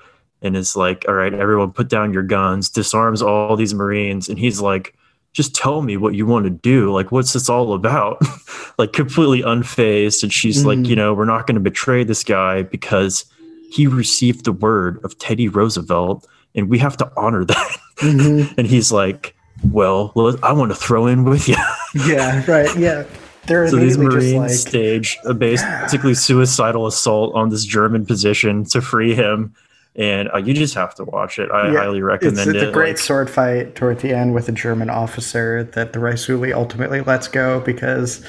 and is like, all right, everyone put down your guns, disarms all these Marines. And he's like, just tell me what you want to do. Like, what's this all about? like, completely unfazed. And she's like, Mhm. you know, we're not going to betray this guy because he received the word of Teddy Roosevelt and we have to honor that. Mhm. and he's like, well, well, I want to throw in with you. Yeah, right. Yeah. They're so these Marines like, stage a basically suicidal assault on this German position to free him. And uh, you just have to watch it. I Yeah, highly it's, recommend it's it. a great Like, sword fight toward the end with a German officer that the Raisuli ultimately lets go because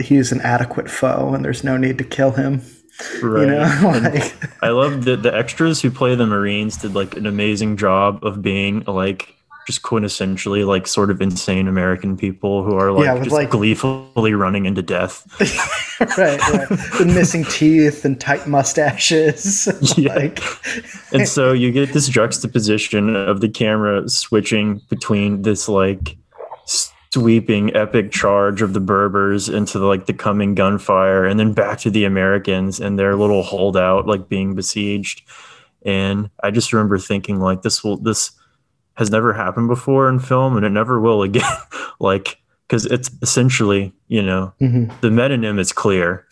he's an adequate foe and there's no need to kill him. right. You know, like I love that the extras who play the Marines did like an amazing job of being like just quintessentially like sort of insane American people who are like Yeah, just like- gleefully running into death. right, right. The missing teeth and tight mustaches. Yeah. like and so you get this juxtaposition of the camera switching between this like sweeping epic charge of the berbers into the, like the coming gunfire and then back to the americans and their little holdout like being besieged and i just remember thinking like this will this has never happened before in film and it never will again like because it's essentially you know mhm. the metonym is clear.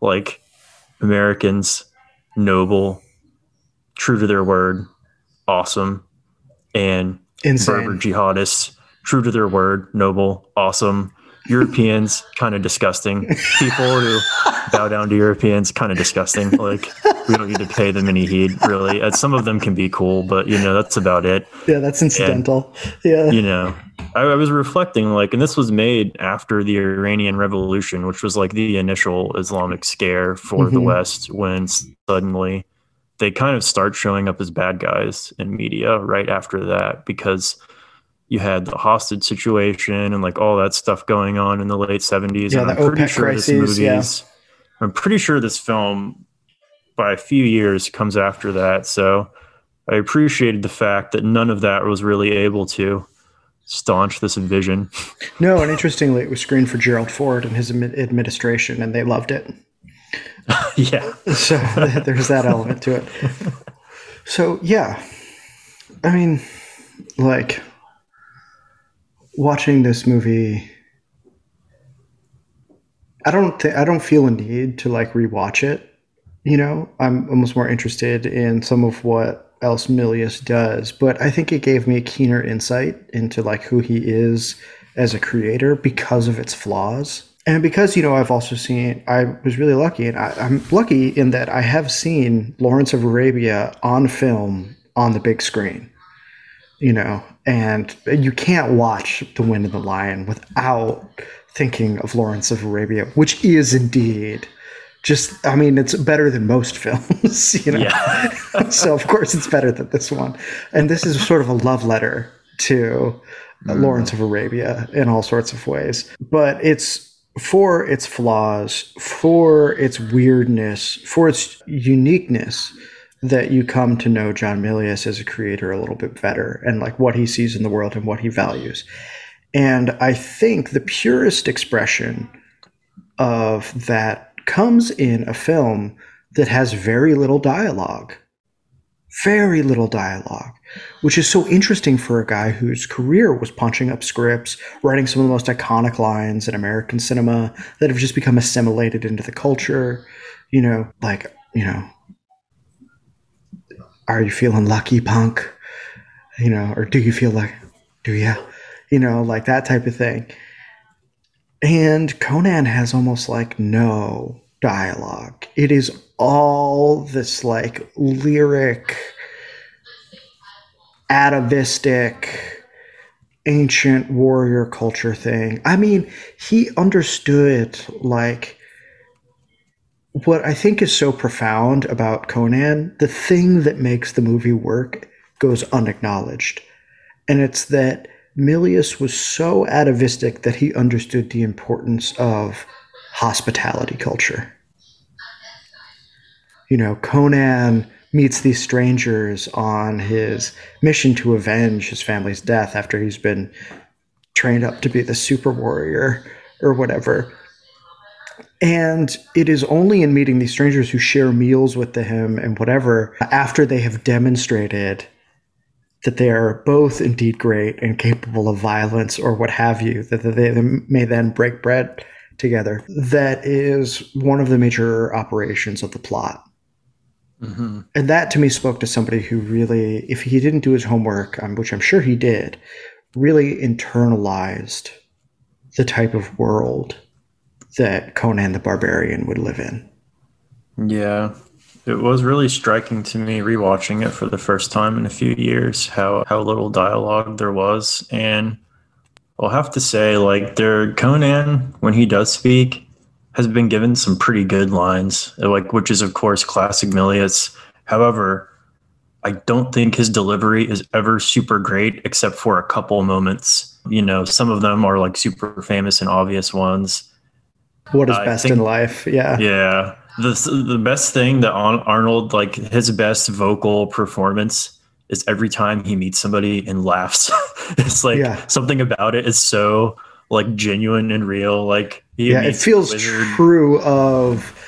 like Americans, noble, true to their word, awesome, and Berber insane. jihadists, true to their word, noble, awesome. Europeans, kind of disgusting. People who bow down to Europeans, kind of disgusting. Like we don't need to pay them any heed, really. Uh, Some of them can be cool, but you know that's about it Yeah, that's incidental. Yeah. you know I, I was reflecting like and this was made after the iranian revolution which was like the initial islamic scare for the Mhm. west when suddenly they kind of start showing up as bad guys in media right after that because you had the hostage situation and like all that stuff going on in the late 70s Yeah, and the i'm pretty OPEC sure this crises, yeah. i'm pretty sure this film by a few years comes after that so i appreciated the fact that none of that was really able to staunch this vision No, and interestingly, it was screened for Gerald Ford and his administration, and they loved it. yeah So there's that element to it. So yeah, I mean, like watching this movie I don't th- I don't feel a need to like rewatch it. You know, I'm almost more interested in some of what else Milius does, but I think it gave me a keener insight into like who he is as a creator because of its flaws. And because, you know, I've also seen, I was really lucky, and I, I'm lucky in that I have seen Lawrence of Arabia on film on the big screen you know, and you can't watch The Wind and the Lion without thinking of Lawrence of Arabia, which is indeed just I mean it's better than most films, you know. Yeah. so of course it's better than this one. And this is sort of a love letter to mm. Lawrence of Arabia in all sorts of ways. But it's for its flaws, for its weirdness, for its uniqueness that you come to know John Milius as a creator a little bit better and like what he sees in the world and what he values. And I think the purest expression of that comes in a film that has very little dialogue. Very little dialogue, which is so interesting for a guy whose career was punching up scripts, writing some of the most iconic lines in American cinema that have just become assimilated into the culture. You know, like, you know, are you feeling lucky, punk? You know, or do you feel like, do you? You know, like that type of thing. And Conan has almost like no dialogue. It is all this like lyric, atavistic, ancient warrior culture thing. I mean, he understood like what I think is so profound about Conan, the thing that makes the movie work goes unacknowledged. And it's that Milius was so atavistic that he understood the importance of hospitality culture. You know, Conan meets these strangers on his mission to avenge his family's death after he's been trained up to be the super warrior or whatever and it is only in meeting these strangers who share meals with him and whatever after they have demonstrated that they are both indeed great and capable of violence or what have you, that they may then break bread together. That is one of the major operations of the plot. Mm-hmm. And that to me spoke to somebody who really, if he didn't do his homework, um, which I'm sure he did, really internalized the type of world that Conan the Barbarian would live in. Yeah. It was really striking to me rewatching it for the first time in a few years how how little dialogue there was and I'll have to say like there Conan when he does speak has been given some pretty good lines like which is of course classic Milius. However, I don't think his delivery is ever super great except for a couple moments. You know, some of them are like super famous and obvious ones what is best think, in life? Yeah. Yeah. The the best thing that Arnold like his best vocal performance is every time he meets somebody and laughs. it's like yeah. something about it is so like genuine and real. Like yeah, it feels true of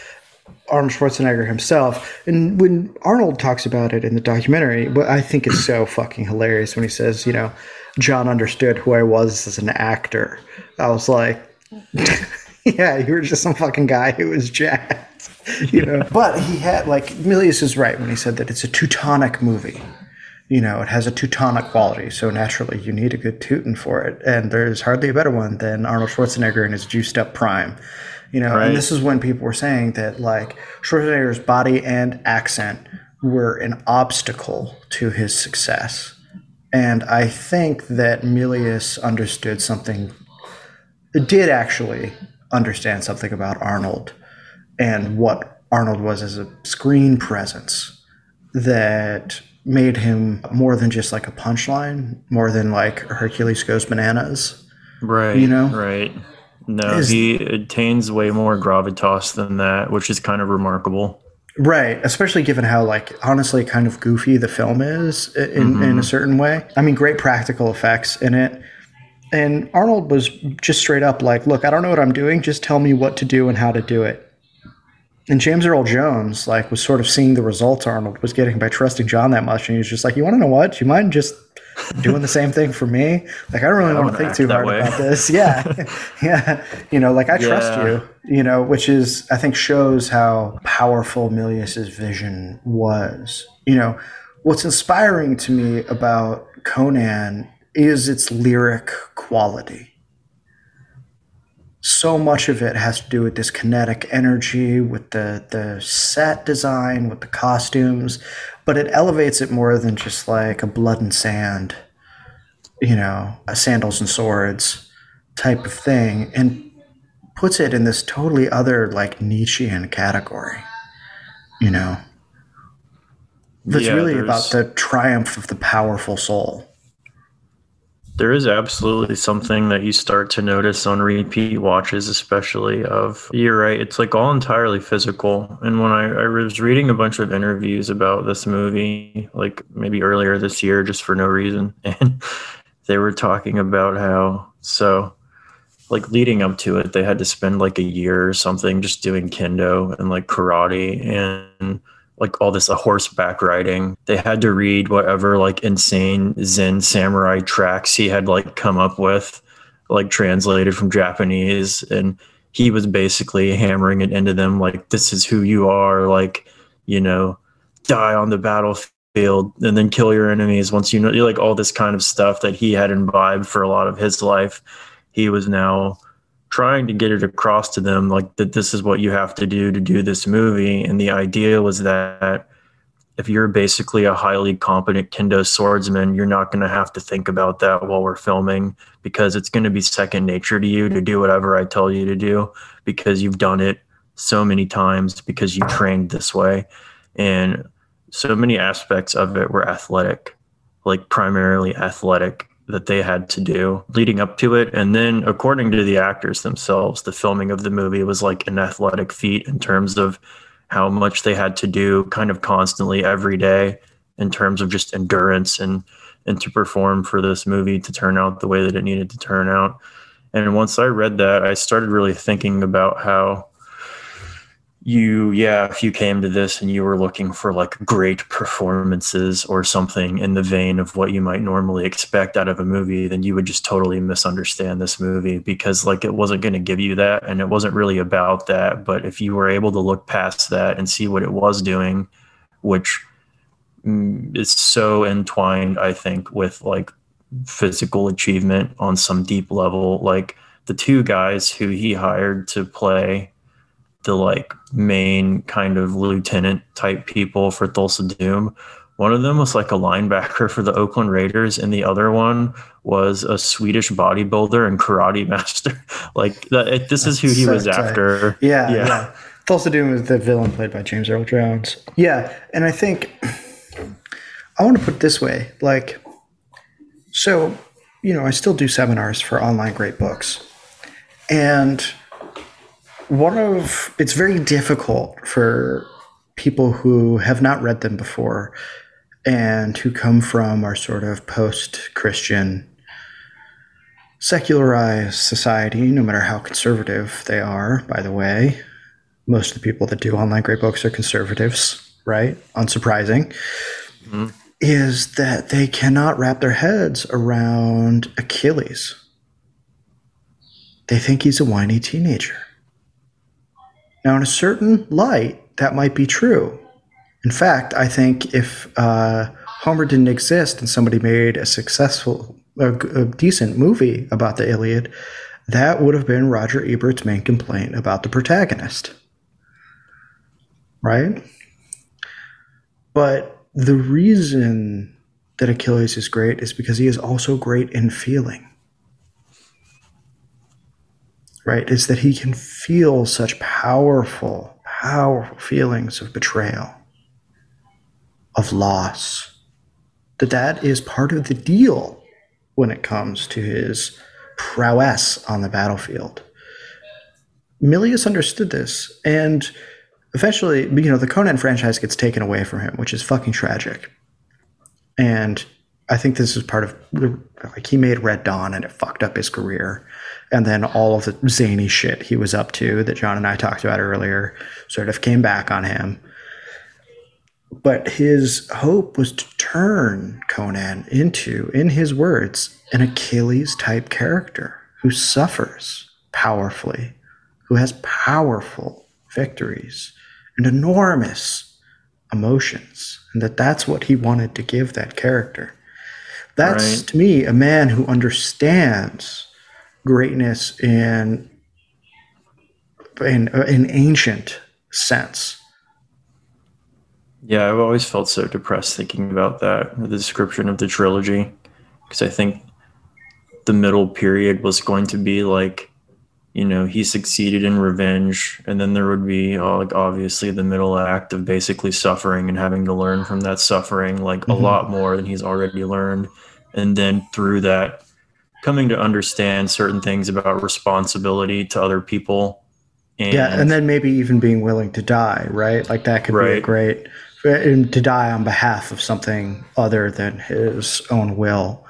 Arnold Schwarzenegger himself. And when Arnold talks about it in the documentary, but I think it's so fucking hilarious when he says, you know, John understood who I was as an actor. I was like. yeah, you were just some fucking guy who was jacked, you know. but he had like Milius is right when he said that it's a Teutonic movie. You know, it has a Teutonic quality, so naturally you need a good Teuton for it. And there's hardly a better one than Arnold Schwarzenegger in his juiced up prime. You know, right. and this is when people were saying that like Schwarzenegger's body and accent were an obstacle to his success. And I think that Milius understood something, did actually understand something about Arnold and what Arnold was as a screen presence that made him more than just like a punchline, more than like Hercules goes bananas. Right. You know? Right. No, is, he attains way more gravitas than that, which is kind of remarkable. Right, especially given how like honestly kind of goofy the film is in, mm-hmm. in a certain way. I mean, great practical effects in it. And Arnold was just straight up like, look, I don't know what I'm doing. Just tell me what to do and how to do it. And James Earl Jones, like, was sort of seeing the results Arnold was getting by trusting John that much. And he was just like, you want to know what? Do you mind just doing the same thing for me. Like I don't really yeah, want to think too hard way. about this. Yeah, yeah. You know, like I trust you. You know, which is I think shows how powerful Milius's vision was. You know, what's inspiring to me about Conan is its lyric quality so much of it has to do with this kinetic energy, with the the set design, with the costumes, but it elevates it more than just like a blood and sand, you know, a sandals and swords type of thing, and puts it in this totally other like Nietzschean category, you know. That's yeah, really about the triumph of the powerful soul there is absolutely something that you start to notice on repeat watches, especially of you're right. It's like all entirely physical. And when I, I was reading a bunch of interviews about this movie, like maybe earlier this year, just for no reason, and they were talking about how so like leading up to it, they had to spend like a year or something just doing kendo and like karate and like all this uh, horseback riding. They had to read whatever like insane Zen samurai tracks he had like come up with, like translated from Japanese. And he was basically hammering it into them like, this is who you are. Like, you know, die on the battlefield and then kill your enemies once you know, like all this kind of stuff that he had imbibed for a lot of his life. He was now trying to get it across to them like that this is what you have to do to do this movie. And the idea was that if you're basically a highly competent kendo swordsman you're not going to have to think about that while we're filming because it's going to be second nature to you to do whatever i tell you to do because you've done it so many times because you trained this way. And so many aspects of it were athletic like primarily athletic that they had to do leading up to it. And then, according to the actors themselves, the filming of the movie was like an athletic feat in terms of how much they had to do kind of constantly every day in terms of just endurance and and to perform for this movie to turn out the way that it needed to turn out. And once I read that, I started really thinking about how you yeah if you came to this and you were looking for like great performances or something in the vein of what you might normally expect out of a movie then you would just totally misunderstand this movie because like it wasn't going to give you that and it wasn't really about that. But if you were able to look past that and see what it was doing which mm, is so entwined i think with like physical achievement on some deep level like the two guys who he hired to play the like main kind of lieutenant type people for Thulsa Doom. One of them was like a linebacker for the Oakland Raiders, and the other one was a Swedish bodybuilder and karate master. like that, this is who he so was tight. after. Yeah, yeah. yeah. Thulsa Doom is the villain played by James Earl Jones. Yeah, and I think I want to put it this way, like, so you know, I still do seminars for online great books, and one of it's very difficult for people who have not read them before and who come from our sort of post-Christian secularized society, no matter how conservative they are, by the way. Most of the people that do online great books are conservatives, right? Unsurprising. Mm-hmm. Is that they cannot wrap their heads around Achilles. They think he's a whiny teenager. Now, in a certain light, that might be true. In fact, I think if uh, Homer didn't exist and somebody made a successful, a, a decent movie about the Iliad, that would have been Roger Ebert's main complaint about the protagonist. Right? But the reason that Achilles is great is because he is also great in feeling right, is that he can feel such powerful, powerful feelings of betrayal, of loss, that that is part of the deal when it comes to his prowess on the battlefield. Milius understood this, and eventually, you know, the Conan franchise gets taken away from him, which is fucking tragic. And I think this is part of like he made Red Dawn and it fucked up his career and then all of the zany shit he was up to that John and I talked about earlier sort of came back on him. but his hope was to turn Conan into, in his words, an Achilles type character who suffers powerfully, who has powerful victories and enormous emotions, and that that's what he wanted to give that character. That's right. to me a man who understands greatness in in an ancient sense. Yeah, I've always felt so depressed thinking about that, the description of the trilogy, because I think the middle period was going to be like, you know, he succeeded in revenge, and then there would be uh, like obviously the middle act of basically suffering and having to learn from that suffering like mm-hmm. a lot more than he's already learned, and then through that, coming to understand certain things about responsibility to other people. And, yeah, and then maybe even being willing to die, right? Like that could right. be a great to die on behalf of something other than his own will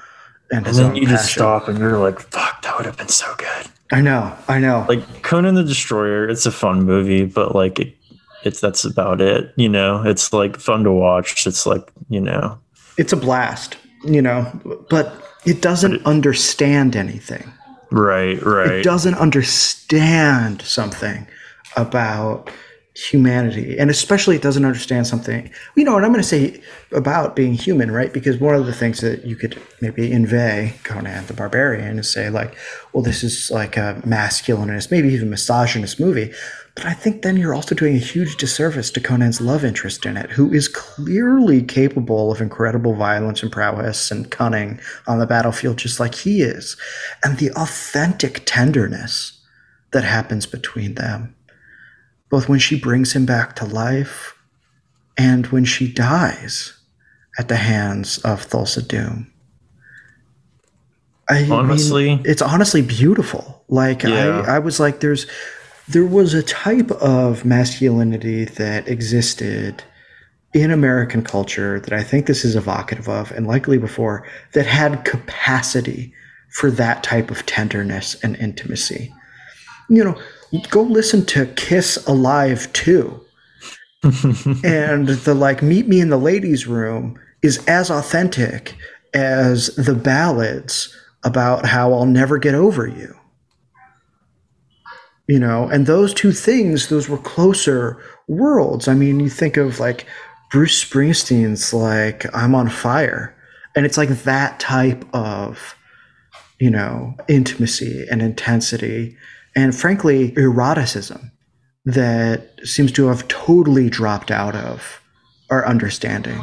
and, and then you passion. just stop and you're like, "Fuck, that would have been so good." I know, I know. Like Conan the Destroyer, it's a fun movie, but like it, it's that's about it. You know, it's like fun to watch. It's like you know, it's a blast. You know, but it doesn't it, understand anything. Right, right. It doesn't understand something about humanity and especially it doesn't understand something you know and i'm going to say about being human right? Because one of the things that you could maybe inveigh conan the barbarian is say like well this is like a masculinist maybe even misogynist movie but i think then you're also doing a huge disservice to conan's love interest in it who is clearly capable of incredible violence and prowess and cunning on the battlefield just like he is. And the authentic tenderness that happens between them both when she brings him back to life and when she dies at the hands of Thulsa Doom. I honestly, mean, it's honestly beautiful. Like yeah. I, I was like, there's, there was a type of masculinity that existed in American culture that I think this is evocative of, and likely before, that had capacity for that type of tenderness and intimacy. You know, go listen to Kiss Alive 2. and the like meet me in the ladies room is as authentic as the ballads about how I'll never get over you. You know, and those two things, those were closer worlds. I mean, you think of like Bruce Springsteen's like I'm on fire. And it's like that type of, you know, intimacy and intensity and frankly, eroticism that seems to have totally dropped out of our understanding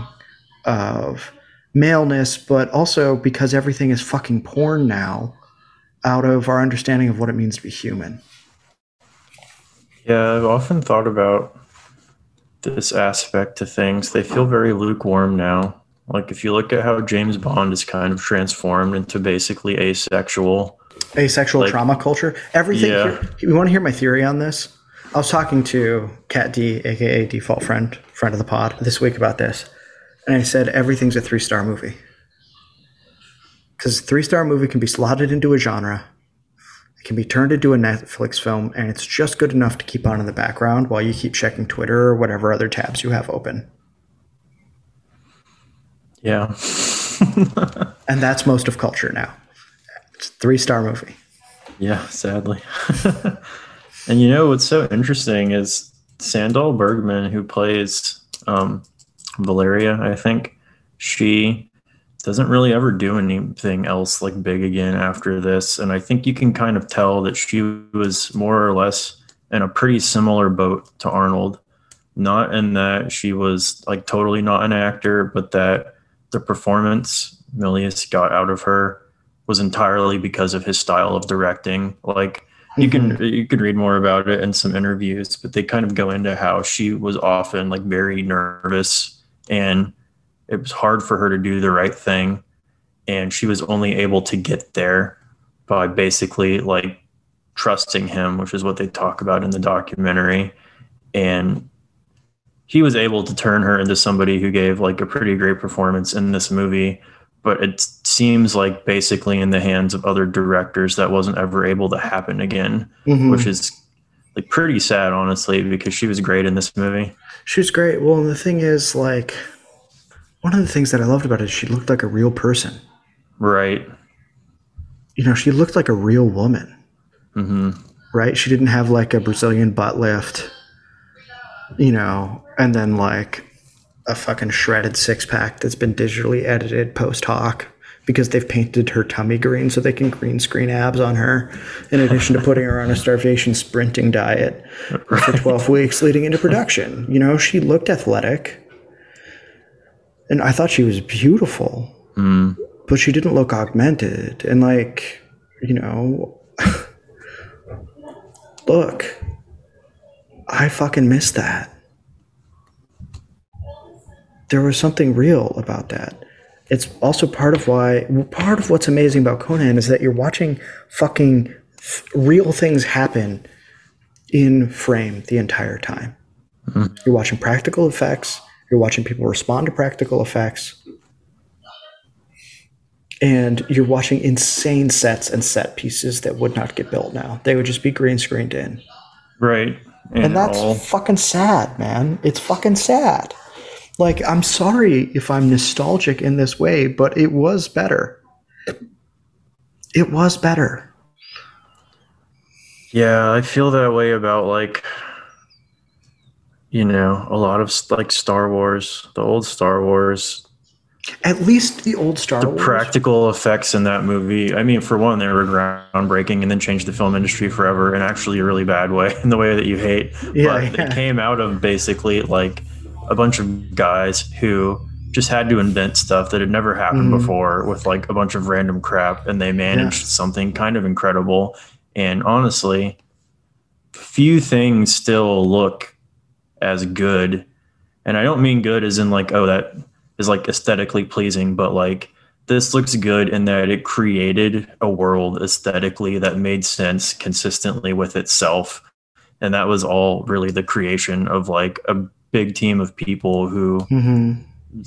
of maleness, but also because everything is fucking porn now, out of our understanding of what it means to be human. Yeah, I've often thought about this aspect to things. They feel very lukewarm now. Like if you look at how James Bond is kind of transformed into basically asexual asexual like, trauma culture. Everything. Yeah. Here, you want to hear my theory on this? I was talking to Cat D, aka Default Friend, friend of the pod, this week about this, and I said everything's a three star movie because three star movie can be slotted into a genre. It can be turned into a Netflix film, and it's just good enough to keep on in the background while you keep checking Twitter or whatever other tabs you have open. Yeah. and that's most of culture now. Three star movie. Yeah, sadly. and you know what's so interesting is Sandahl Bergman, who plays um, Valeria, I think she doesn't really ever do anything else like big again after this. And I think you can kind of tell that she was more or less in a pretty similar boat to Arnold. Not in that she was like totally not an actor, but that the performance Milius got out of her was entirely because of his style of directing. Like you mm-hmm. can you can read more about it in some interviews, but they kind of go into how she was often like very nervous and it was hard for her to do the right thing and she was only able to get there by basically like trusting him, which is what they talk about in the documentary. And he was able to turn her into somebody who gave like a pretty great performance in this movie but it seems like basically in the hands of other directors that wasn't ever able to happen again, mm-hmm. which is like pretty sad, honestly, because she was great in this movie. She was great. Well, and the thing is, like, one of the things that I loved about it is she looked like a real person. Right. You know, she looked like a real woman. Mm-hmm. Right. She didn't have like a Brazilian butt lift. You know, and then like a fucking shredded six pack that's been digitally edited post hoc because they've painted her tummy green so they can green screen abs on her, in addition to putting her on a starvation sprinting diet right. for 12 weeks leading into production. You know, she looked athletic. And I thought she was beautiful, mm. but she didn't look augmented. And, like, you know, look, I fucking miss that. There was something real about that it's also part of why part of what's amazing about Conan is that you're watching fucking real things happen in frame the entire time. Mm-hmm. You're watching practical effects. You're watching people respond to practical effects. And you're watching insane sets and set pieces that would not get built now. They would just be green screened in. Right. And, and that's all. fucking sad, man. It's fucking sad. Like, I'm sorry if I'm nostalgic in this way, but it was better. It was better. Yeah, I feel that way about like you know, a lot of like Star Wars, the old Star Wars. At least the old Star Wars. the Wars. practical effects in that movie. I mean, for one, they were groundbreaking and then changed the film industry forever in actually a really bad way, in the way that you hate. Yeah, but yeah. it came out of basically like a bunch of guys who just had to invent stuff that had never happened mm-hmm. before with like a bunch of random crap and they managed yeah. something kind of incredible and honestly few things still look as good and i don't mean good as in like oh that is like aesthetically pleasing but like this looks good in that it created a world aesthetically that made sense consistently with itself and that was all really the creation of like a big team of people who mm-hmm.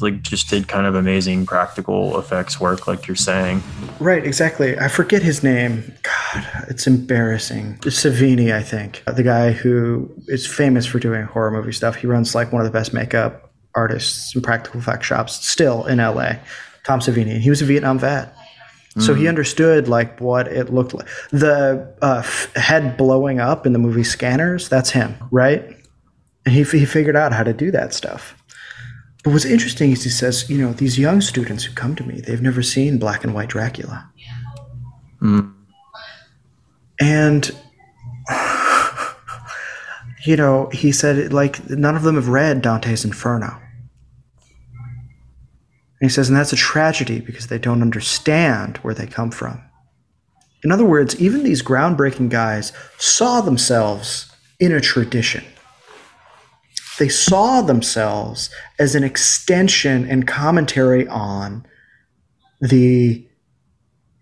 like just did kind of amazing practical effects work, like you're saying. Right, exactly. I forget his name. God, it's embarrassing. Savini, I think, the guy who is famous for doing horror movie stuff. He runs like one of the best makeup artists and practical effect shops still in LA. Tom Savini. He was a Vietnam vet. So he mm. understood like what it looked like. The uh, f- head blowing up in the movie Scanners, that's him, right? He, he figured out how to do that stuff. But what's interesting is he says, you know, these young students who come to me, they've never seen black and white Dracula. Mm. And, you know, he said, like, none of them have read Dante's Inferno. And he says, and that's a tragedy because they don't understand where they come from. In other words, even these groundbreaking guys saw themselves in a tradition they saw themselves as an extension and commentary on the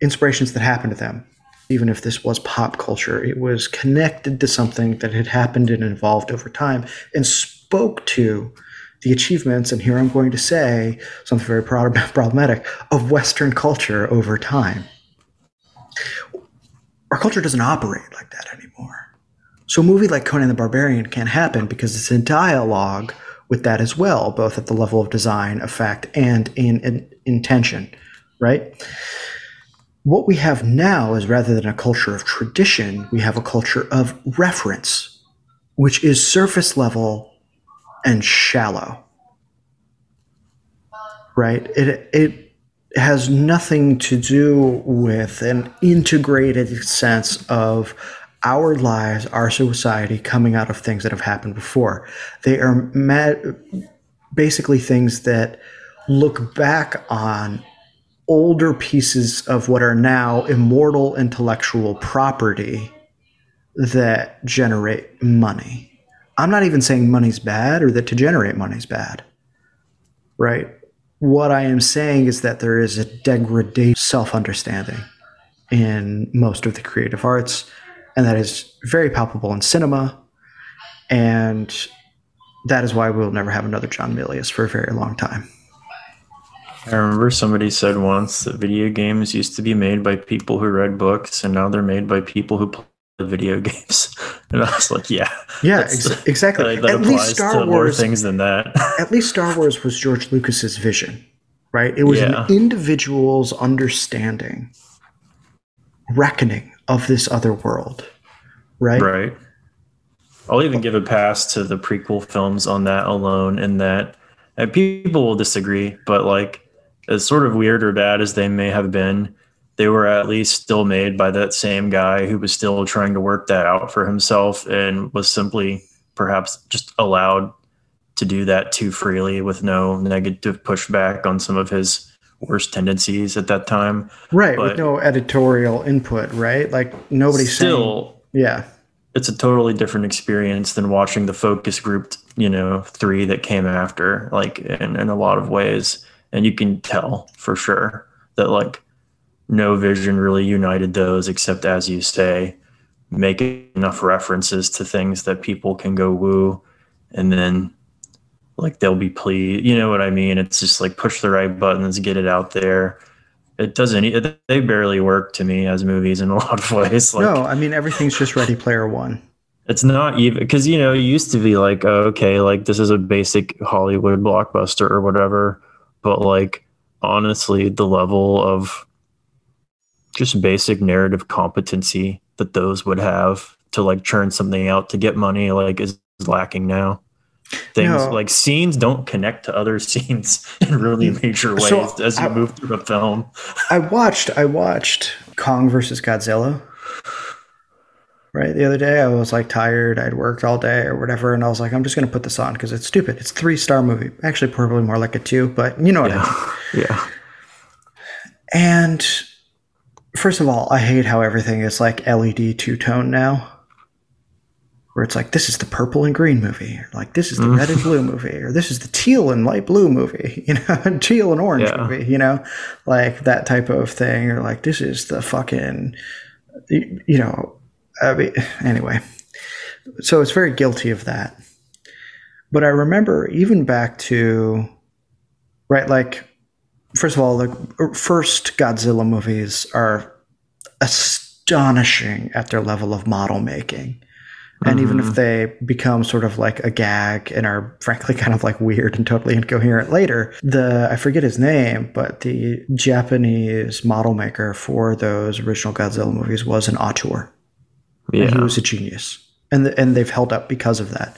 inspirations that happened to them. Even if this was pop culture, it was connected to something that had happened and evolved over time and spoke to the achievements, and here I'm going to say something very problematic, of Western culture over time. Our culture doesn't operate like that anymore. So a movie like Conan the Barbarian can't happen because it's in dialogue with that as well, both at the level of design, effect, and in, in intention, right? What we have now is rather than a culture of tradition, we have a culture of reference, which is surface level and shallow. Right? It it has nothing to do with an integrated sense of our lives, our society coming out of things that have happened before. They are mad, basically things that look back on older pieces of what are now immortal intellectual property that generate money. I'm not even saying money's bad or that to generate money's bad, right? What I am saying is that there is a degradation self understanding in most of the creative arts and that is very palpable in cinema. And that is why we'll never have another John Milius for a very long time. I remember somebody said once that video games used to be made by people who read books, and now they're made by people who play video games. And I was like, yeah. Yeah, ex- exactly. that at least Star Wars, things than that. at least Star Wars was George Lucas's vision, right? It was yeah. an individual's understanding, reckoning of this other world, right? Right. I'll even give a pass to the prequel films on that alone, in that and people will disagree, but like as sort of weird or bad as they may have been, they were at least still made by that same guy who was still trying to work that out for himself and was simply perhaps just allowed to do that too freely with no negative pushback on some of his worst tendencies at that time. Right, but with no editorial input, right? Like nobody still saying, yeah. It's a totally different experience than watching the focus group, you know, three that came after, like in, in a lot of ways. And you can tell for sure that like no vision really united those except as you say make enough references to things that people can go woo and then like they'll be pleased you know what i mean? It's just like push the right buttons get it out there. It doesn't they barely work to me as movies in a lot of ways like, no i mean everything's just ready player one. It's not even because you know it used to be like oh, okay like this is a basic hollywood blockbuster or whatever but like honestly the level of just basic narrative competency that those would have to like churn something out to get money like is lacking now things no. like scenes don't connect to other scenes in really mm. major ways so as you I, move through a film i watched i watched kong versus godzilla right the other day i was like tired i'd worked all day or whatever and i was like i'm just going to put this on because it's stupid it's three star movie actually probably more like a two but you know what yeah. i mean yeah and first of all, I hate how everything is like LED two tone now. Where it's like this is the purple and green movie, or like this is the mm. red and blue movie, or this is the teal and light blue movie, you know, teal and orange yeah. movie, you know, like that type of thing, or like this is the fucking, you know, I mean, anyway. So it's very guilty of that. But I remember even back to, right, like first of all, the er, first Godzilla movies are astonishing at their level of model making. And mm-hmm. even if mm-hmm. they become sort of like a gag and are frankly kind of like weird and totally incoherent later, the I forget his name, but the Japanese model maker for those original Godzilla movies was an auteur. Yeah. He was a genius. And the, and they've held up because of that.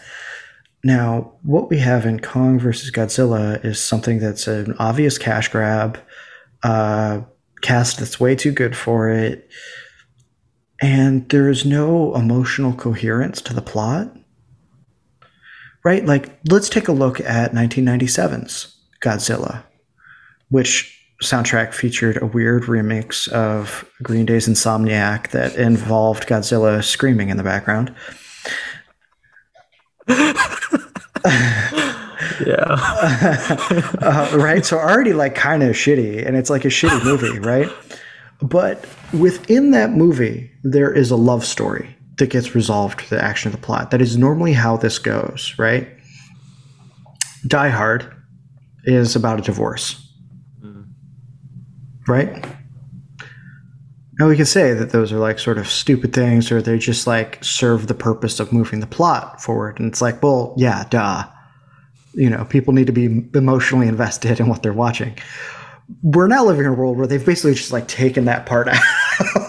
Now, what we have in Kong versus Godzilla is something that's an obvious cash grab, uh, cast that's way too good for it, and there's no emotional coherence to the plot. Right? Like, let's take a look at 1997's Godzilla, which soundtrack featured a weird remix of Green Day's Insomniac that involved Godzilla screaming in the background. yeah. uh, right. So already like kind of shitty, and it's like a shitty movie, right? But within that movie, there is a love story that gets resolved through the action of the plot. That is normally how this goes, right? Die Hard is about a divorce, mm. right? Now we can say that those are like sort of stupid things, or they just like serve the purpose of moving the plot forward. And it's like, well, yeah, duh. You know, people need to be emotionally invested in what they're watching. We're now living in a world where they've basically just like taken that part out.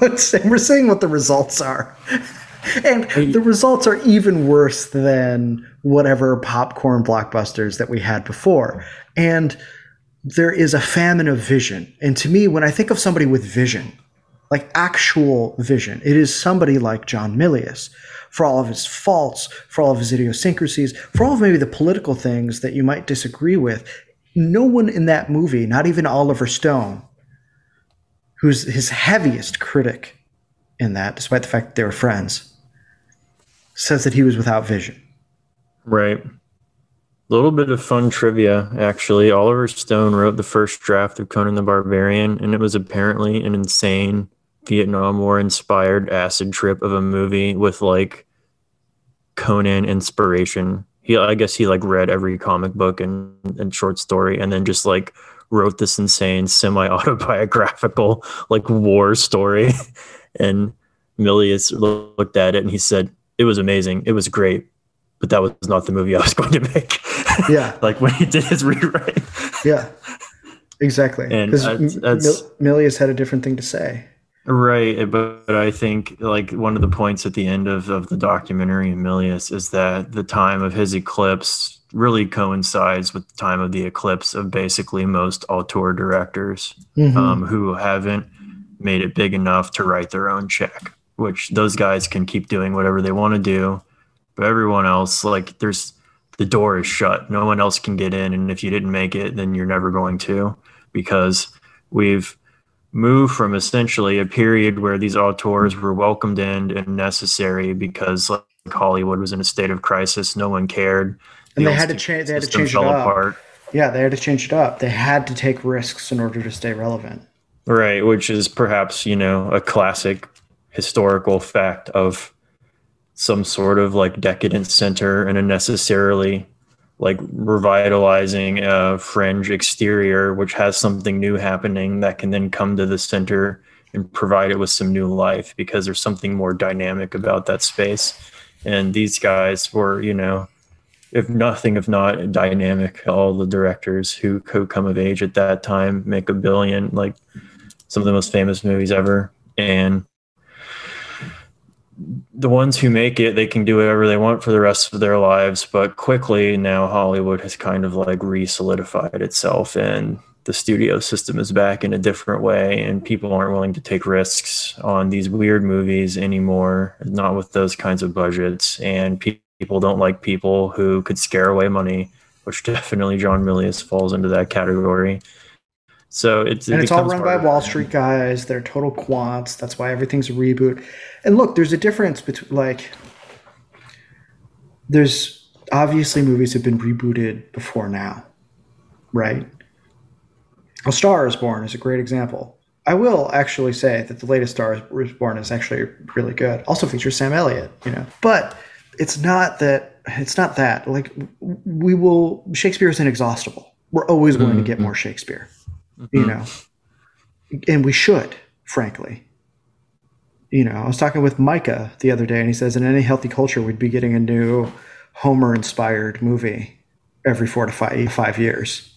and we're seeing what the results are. and the results are even worse than whatever popcorn blockbusters that we had before. And there is a famine of vision. And to me, when I think of somebody with vision, like actual vision. It is somebody like John Milius, for all of his faults, for all of his idiosyncrasies, for all of maybe the political things that you might disagree with. No one in that movie, not even Oliver Stone, who's his heaviest critic in that, despite the fact that they were friends, says that he was without vision. Right. A little bit of fun trivia, actually. Oliver Stone wrote the first draft of Conan the Barbarian, and it was apparently an insane Vietnam War inspired acid trip of a movie with like Conan inspiration. He, I guess he like read every comic book and, and short story and then just like wrote this insane semi autobiographical like war story. and Milius looked at it and he said, "It was amazing. It was great, but that was not the movie I was going to make." Yeah, like when he did his rewrite. yeah, exactly. Because Milius had a different thing to say. Right, but, but I think like one of the points at the end of, of the documentary Milius is that the time of his eclipse really coincides with the time of the eclipse of basically most auteur directors mm-hmm. um, who haven't made it big enough to write their own check, which those guys can keep doing whatever they want to do. But everyone else, like, there's the door is shut. No one else can get in. And if you didn't make it, then you're never going to because we've moved from essentially a period where these auteurs were welcomed in and necessary because like Hollywood was in a state of crisis. No one cared and they had to change. They had to change it up. Apart. Yeah, they had to change it up. They had to take risks in order to stay relevant. Right, which is perhaps you know a classic historical fact of some sort of like decadent center and a necessarily like revitalizing a fringe exterior which has something new happening that can then come to the center and provide it with some new life because there's something more dynamic about that space and these guys were you know if nothing, if not dynamic, all the directors who could come of age at that time make a billion, like some of the most famous movies ever. And the ones who make it, they can do whatever they want for the rest of their lives. But quickly now, Hollywood has kind of like re solidified itself, and the studio system is back in a different way, and people aren't willing to take risks on these weird movies anymore, not with those kinds of budgets. And people people don't like people who could scare away money, which definitely John Milius falls into that category. So it's and it it's all run by Wall Street guys. They're total quants. That's why everything's a reboot. And look, there's a difference between like there's obviously movies have been rebooted before now, right? A Star is Born is a great example. I will actually say that the latest Star is Born is actually really good. Also features Sam Elliott, you know. But it's not that it's not that like we will shakespeare is inexhaustible we're always going mm-hmm. to get more shakespeare mm-hmm. you know and we should frankly you know i was talking with micah the other day and he says in any healthy culture we'd be getting a new homer inspired movie every four to five five years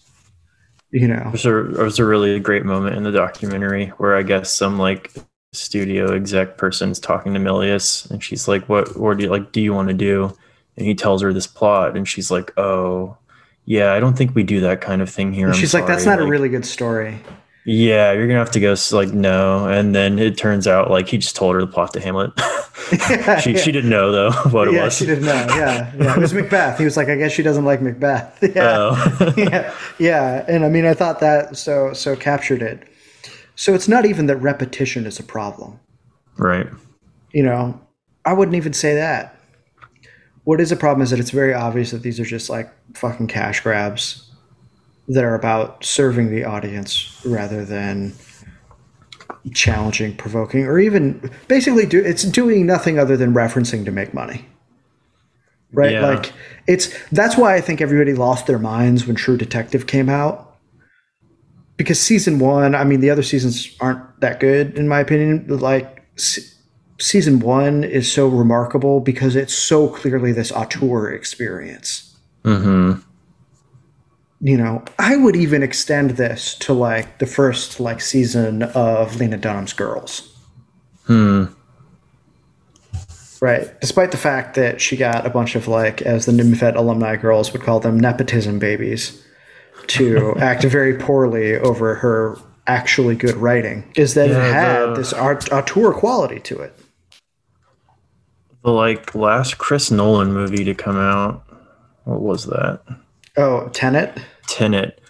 you know it was, a, a really great moment in the documentary where i guess some like studio exec person's talking to Milius and she's like, What or do you like do you want to do? And he tells her this plot and she's like, Oh, yeah, I don't think we do that kind of thing here. she's like, That's not like, a really good story. Yeah, you're gonna have to go like no. And then it turns out like he just told her the plot to Hamlet. yeah, she yeah. she didn't know though what it yeah, was. She didn't know. Yeah, yeah. It was Macbeth. He was like, I guess she doesn't like Macbeth. Yeah, oh. yeah, yeah. And I mean, I thought that so so captured it. So it's not even that repetition is a problem. Right. You know, I wouldn't even say that. What is a problem is that it's very obvious that these are just like fucking cash grabs that are about serving the audience rather than challenging, provoking, or even basically do it's doing nothing other than referencing to make money. Right? Yeah. Like it's that's why I think everybody lost their minds when True Detective came out because season one, I mean, the other seasons aren't that good in my opinion. Like season one is so remarkable because it's so clearly this auteur experience. Mm-hmm. You know, I would even extend this to like the first like season of Lena Dunham's Girls. Hmm. Right. Despite the fact that she got a bunch of like, as the Nymphet alumni girls would call them, nepotism babies to act very poorly over her actually good writing is that yeah, it had the, this art, auteur quality to it. The like last Chris Nolan movie to come out, what was that? Oh, Tenet. Tenet,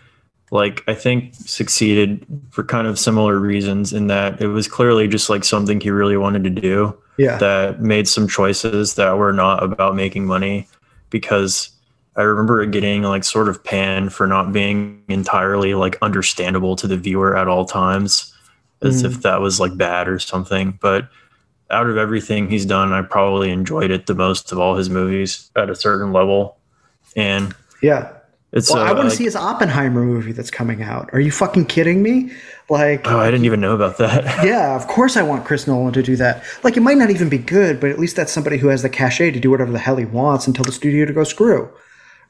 like I think succeeded for kind of similar reasons in that it was clearly just like something he really wanted to do. Yeah. That made some choices that were not about making money because I remember it getting like sort of panned for not being entirely like understandable to the viewer at all times, as mm. if that was like bad or something. But out of everything he's done, I probably enjoyed it the most of all his movies at a certain level. And yeah, It's, well, uh, I want to see his Oppenheimer movie that's coming out. Are you fucking kidding me? Like, oh, I didn't even know about that. yeah, of course I want Chris Nolan to do that. Like, it might not even be good, but at least that's somebody who has the cachet to do whatever the hell he wants and tell the studio to go screw.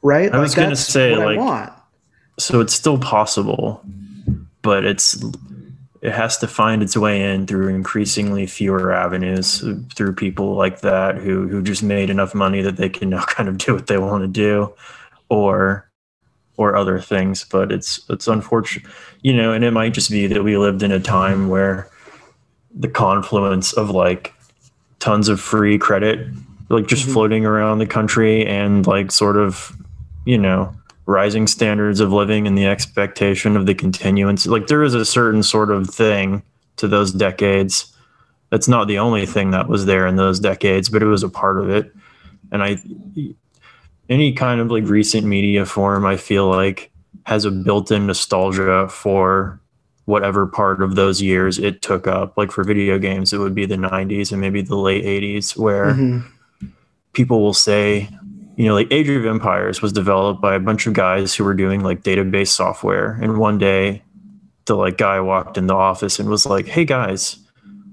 Right? I like, was gonna say, like, so it's still possible, but it's it has to find its way in through increasingly fewer avenues through people like that who who just made enough money that they can now kind of do what they want to do or or other things but it's it's unfortunate you know and it might just be that we lived in a time where the confluence of like tons of free credit like just mm-hmm. floating around the country and like sort of you know rising standards of living and the expectation of the continuance. Like there is a certain sort of thing to those decades. That's not the only thing that was there in those decades, but it was a part of it. And I, any kind of like recent media form, I feel like has a built-in nostalgia for whatever part of those years it took up. Like for video games, it would be the 90s and maybe the late 80s, where mm-hmm. people will say, you know, like Age of Empires was developed by a bunch of guys who were doing like database software. And one day, the like guy walked in the office and was like, "Hey guys,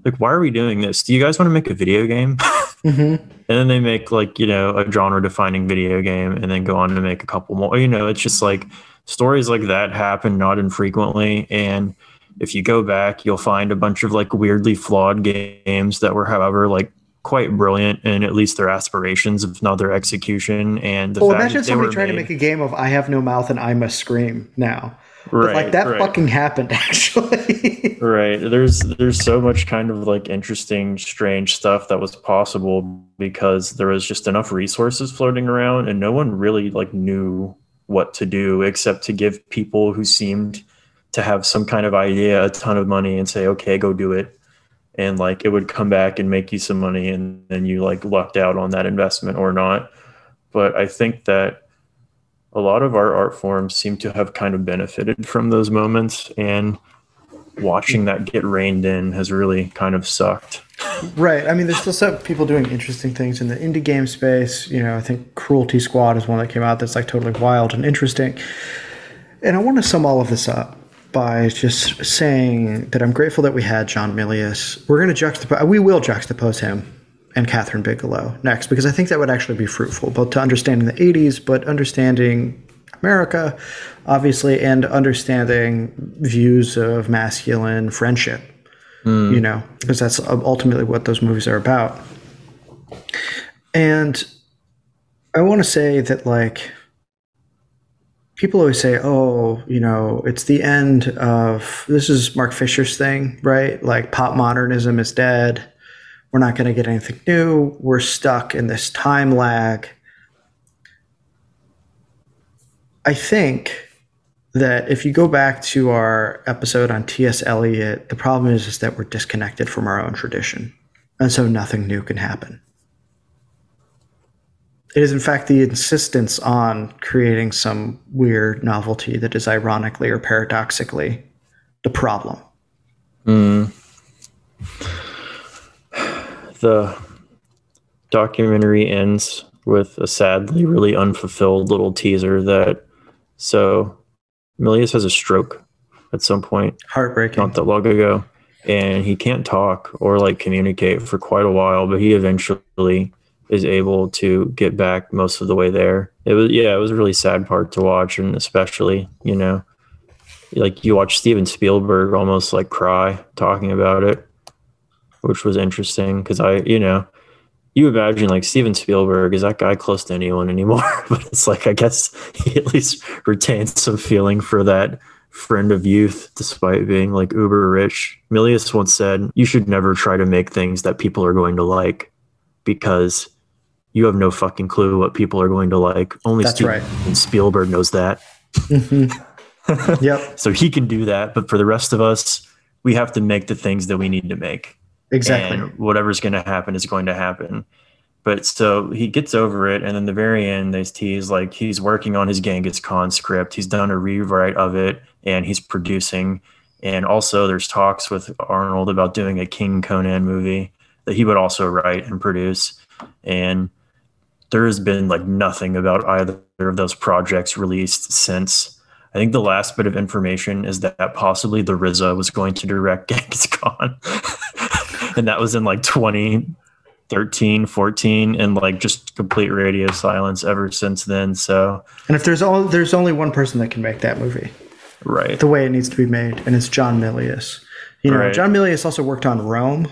like, why are we doing this? Do you guys want to make a video game?" Mm-hmm. and then they make like you know a genre-defining video game, and then go on to make a couple more. You know, it's just like stories like that happen not infrequently, and if you go back, you'll find a bunch of like weirdly flawed games that were, however, like quite brilliant in at least their aspirations, if not their execution. And the well, imagine somebody trying made, to make a game of "I have no mouth and I must scream" now. Right, like that right. fucking happened actually. right. There's there's so much kind of like interesting, strange stuff that was possible because there was just enough resources floating around and no one really like knew what to do except to give people who seemed to have some kind of idea a ton of money and say, okay, go do it and like it would come back and make you some money and then you like lucked out on that investment or not but i think that a lot of our art forms seem to have kind of benefited from those moments and watching that get reined in has really kind of sucked. Right. I mean there's still some people doing interesting things in the indie game space. You know i think cruelty squad is one that came out that's like totally wild and interesting. And i want to sum all of this up by just saying that I'm grateful that we had John Milius. We're going to juxtapose, we will juxtapose him and Kathryn Bigelow next because I think that would actually be fruitful, both to understanding the 80s, but understanding America, obviously, and understanding views of masculine friendship, mm. you know, because that's ultimately what those movies are about. And I want to say that, like, people always say, oh, you know, it's the end of this is Mark Fisher's thing, right? Like pop modernism is dead. We're not going to get anything new. We're stuck in this time lag. I think that if you go back to our episode on T.S. Eliot, the problem is, is that we're disconnected from our own tradition. And so nothing new can happen. It is, in fact, the insistence on creating some weird novelty that is ironically or paradoxically the problem. Mm. The documentary ends with a sadly really unfulfilled little teaser that so Milius has a stroke at some point. Heartbreaking. Not that long ago. And he can't talk or like communicate for quite a while, but he eventually is able to get back most of the way there. It was yeah, it was a really sad part to watch, and especially you know, like you watch Steven Spielberg almost like cry talking about it, which was interesting because I you know. You imagine like Steven Spielberg is that guy close to anyone anymore? but it's like I guess he at least retains some feeling for that friend of youth despite being like uber rich. Milius once said, You should never try to make things that people are going to like because you have no fucking clue what people are going to like. Only That's Steven right. Spielberg knows that. Mm-hmm. yep. so he can do that, but for the rest of us, we have to make the things that we need to make. Exactly. And whatever's going to happen is going to happen. But so he gets over it, and then the very end, they tease like he's working on his Genghis Khan script. He's done a rewrite of it, and he's producing. And also, there's talks with Arnold about doing a King Conan movie that he would also write and produce. And there has been like nothing about either of those projects released since. I think the last bit of information is that possibly the RZA was going to direct Genghis Khan. And that was in like 2013, 14, and like just complete radio silence ever since then. So, and if there's all there's only one person that can make that movie, right, the way it needs to be made, and it's John Milius. You know, right. John Milius also worked on Rome,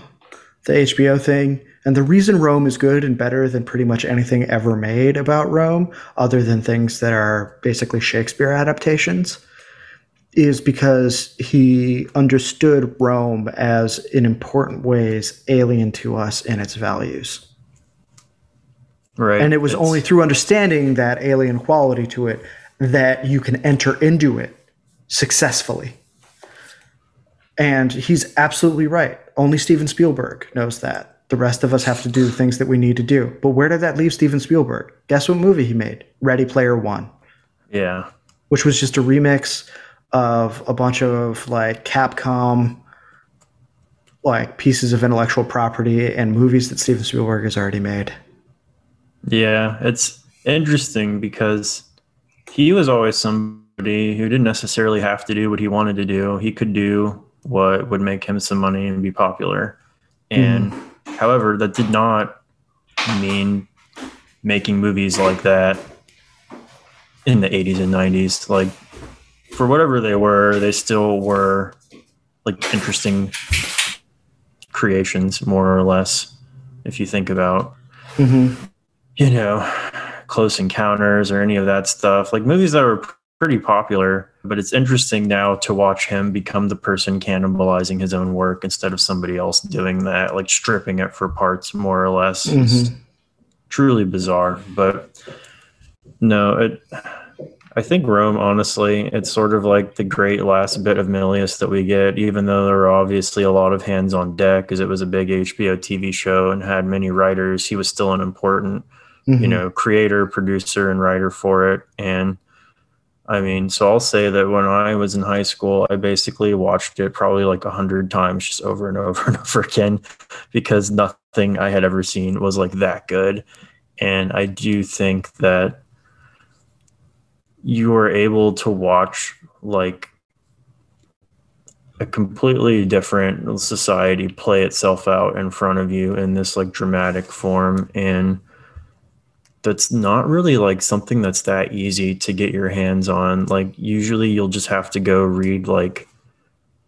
the HBO thing. And the reason Rome is good and better than pretty much anything ever made about Rome, other than things that are basically Shakespeare adaptations, is because he understood Rome as, in important ways, alien to us in its values. Right. And it was it's... only through understanding that alien quality to it that you can enter into it successfully. And he's absolutely right. Only Steven Spielberg knows that. The rest of us have to do the things that we need to do. But where did that leave Steven Spielberg? Guess what movie he made? Ready Player One. Yeah. Which was just a remix of a bunch of like Capcom like pieces of intellectual property and movies that Steven Spielberg has already made. Yeah, it's interesting because he was always somebody who didn't necessarily have to do what he wanted to do. He could do what would make him some money and be popular. And mm. however, that did not mean making movies like that in the 80s and 90s. Like, for whatever they were, they still were like interesting creations, more or less. If you think about, mm-hmm. you know, Close Encounters or any of that stuff, like movies that were pretty popular, but it's interesting now to watch him become the person cannibalizing his own work instead of somebody else doing that, like stripping it for parts more or less. Mm-hmm. truly bizarre, but no, it I think Rome, honestly, it's sort of like the great last bit of Milius that we get, even though there are obviously a lot of hands on deck because it was a big HBO TV show and had many writers. He was still an important, mm-hmm. you know, creator, producer, and writer for it. And I mean, so I'll say that when I was in high school, I basically watched it probably like a hundred times just over and over and over again because nothing I had ever seen was like that good. And I do think that you are able to watch like a completely different society play itself out in front of you in this like dramatic form and that's not really like something that's that easy to get your hands on. Like usually you'll just have to go read like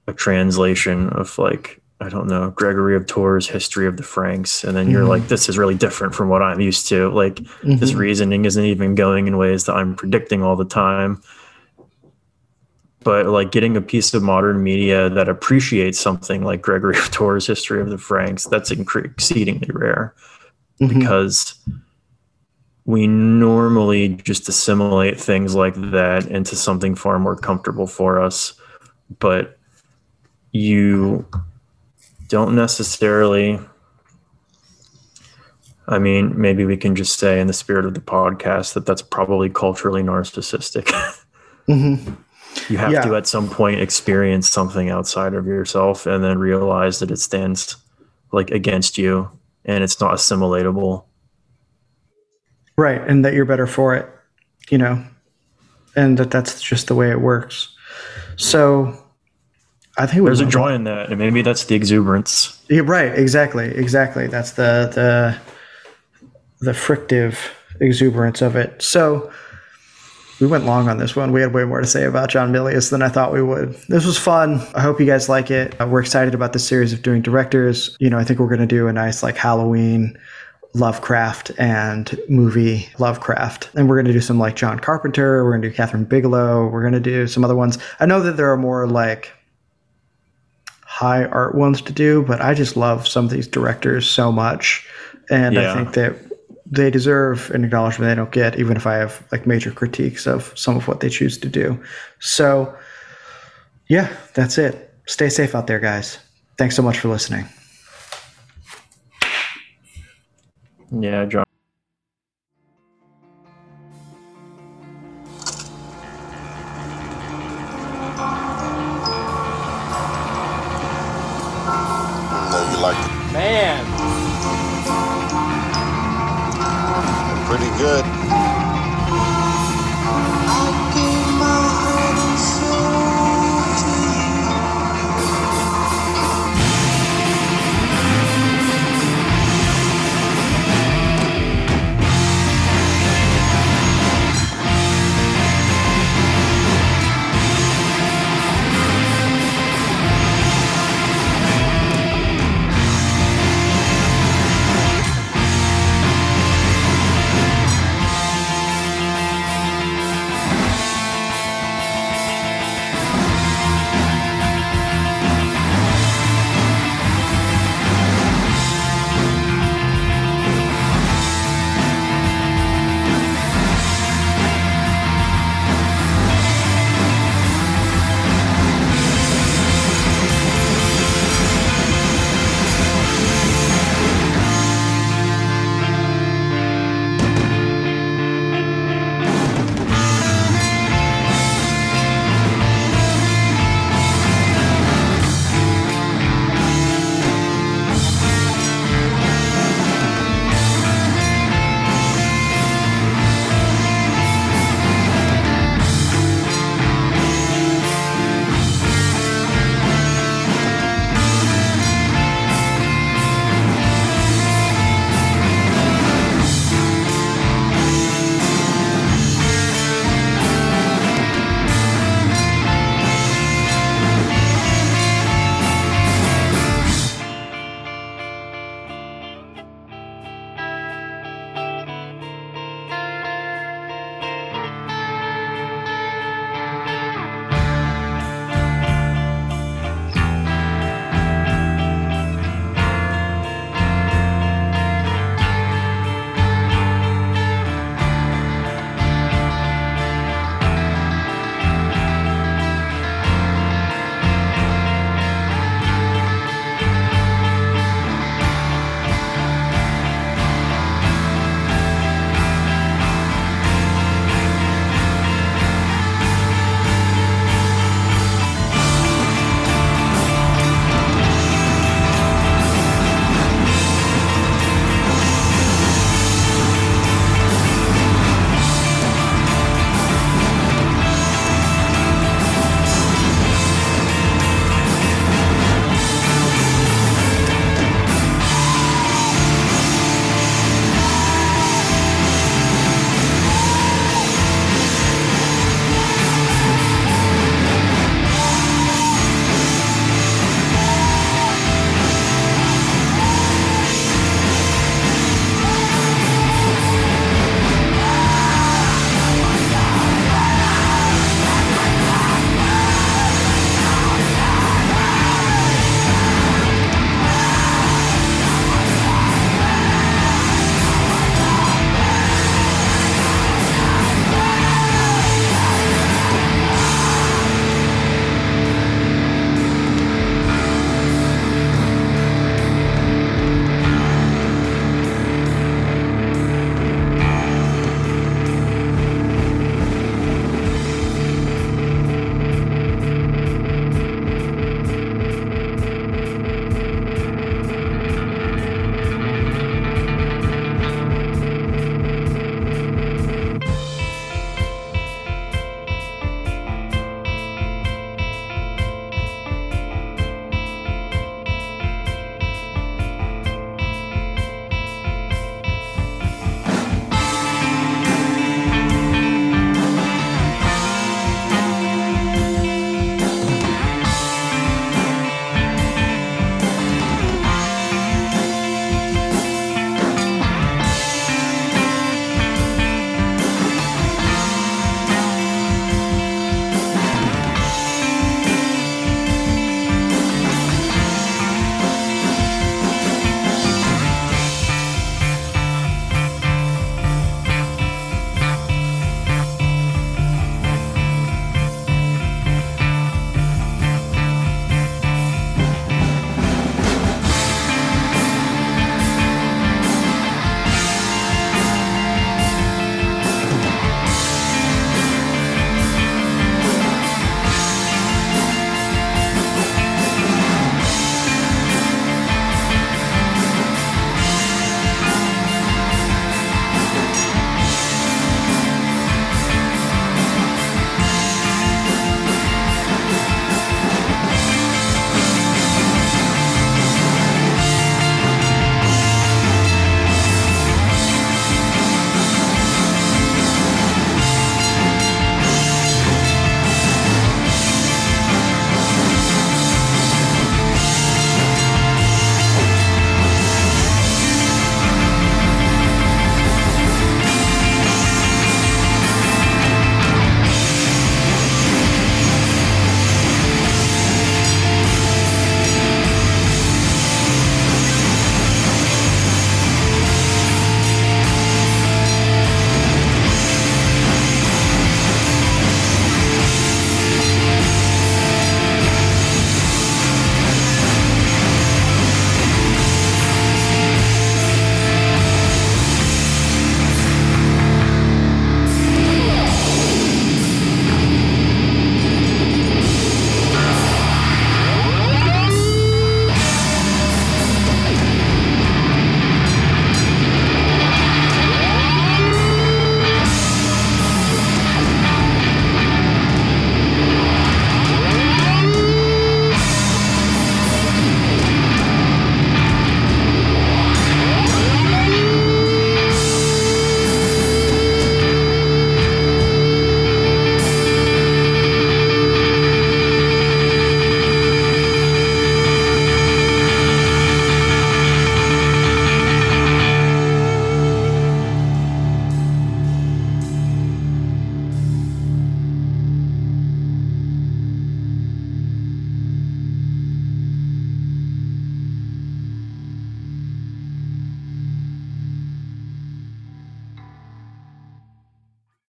a translation of like I don't know Gregory of Tours history of the Franks, and then you're mm-hmm. like, this is really different from what I'm used to. Like mm-hmm. this reasoning isn't even going in ways that I'm predicting all the time. But like getting a piece of modern media that appreciates something like Gregory of Tours history of the Franks, that's exceedingly rare mm-hmm. because we normally just assimilate things like that into something far more comfortable for us. But you don't necessarily. I mean, maybe we can just say, in the spirit of the podcast, that that's probably culturally narcissistic. mm-hmm. You have yeah. to, at some point, experience something outside of yourself and then realize that it stands like against you and it's not assimilatable Right. And that you're better for it, you know, and that that's just the way it works. So I think there's a joy in that. And maybe that's the exuberance. Yeah, right. Exactly. Exactly. That's the, the, the frictive exuberance of it. So we went long on this one. We had way more to say about John Milius than I thought we would. This was fun. I hope you guys like it. Uh, we're excited about this series of doing directors. You know, I think we're going to do a nice like Halloween Lovecraft and movie Lovecraft. And we're going to do some like John Carpenter. We're going to do Kathryn Bigelow. We're going to do some other ones. I know that there are more like high art ones to do, but I just love some of these directors so much. And yeah. I think that they deserve an acknowledgement they don't get, even if I have like major critiques of some of what they choose to do. So, yeah, that's it. Stay safe out there, guys. Thanks so much for listening. Yeah, John.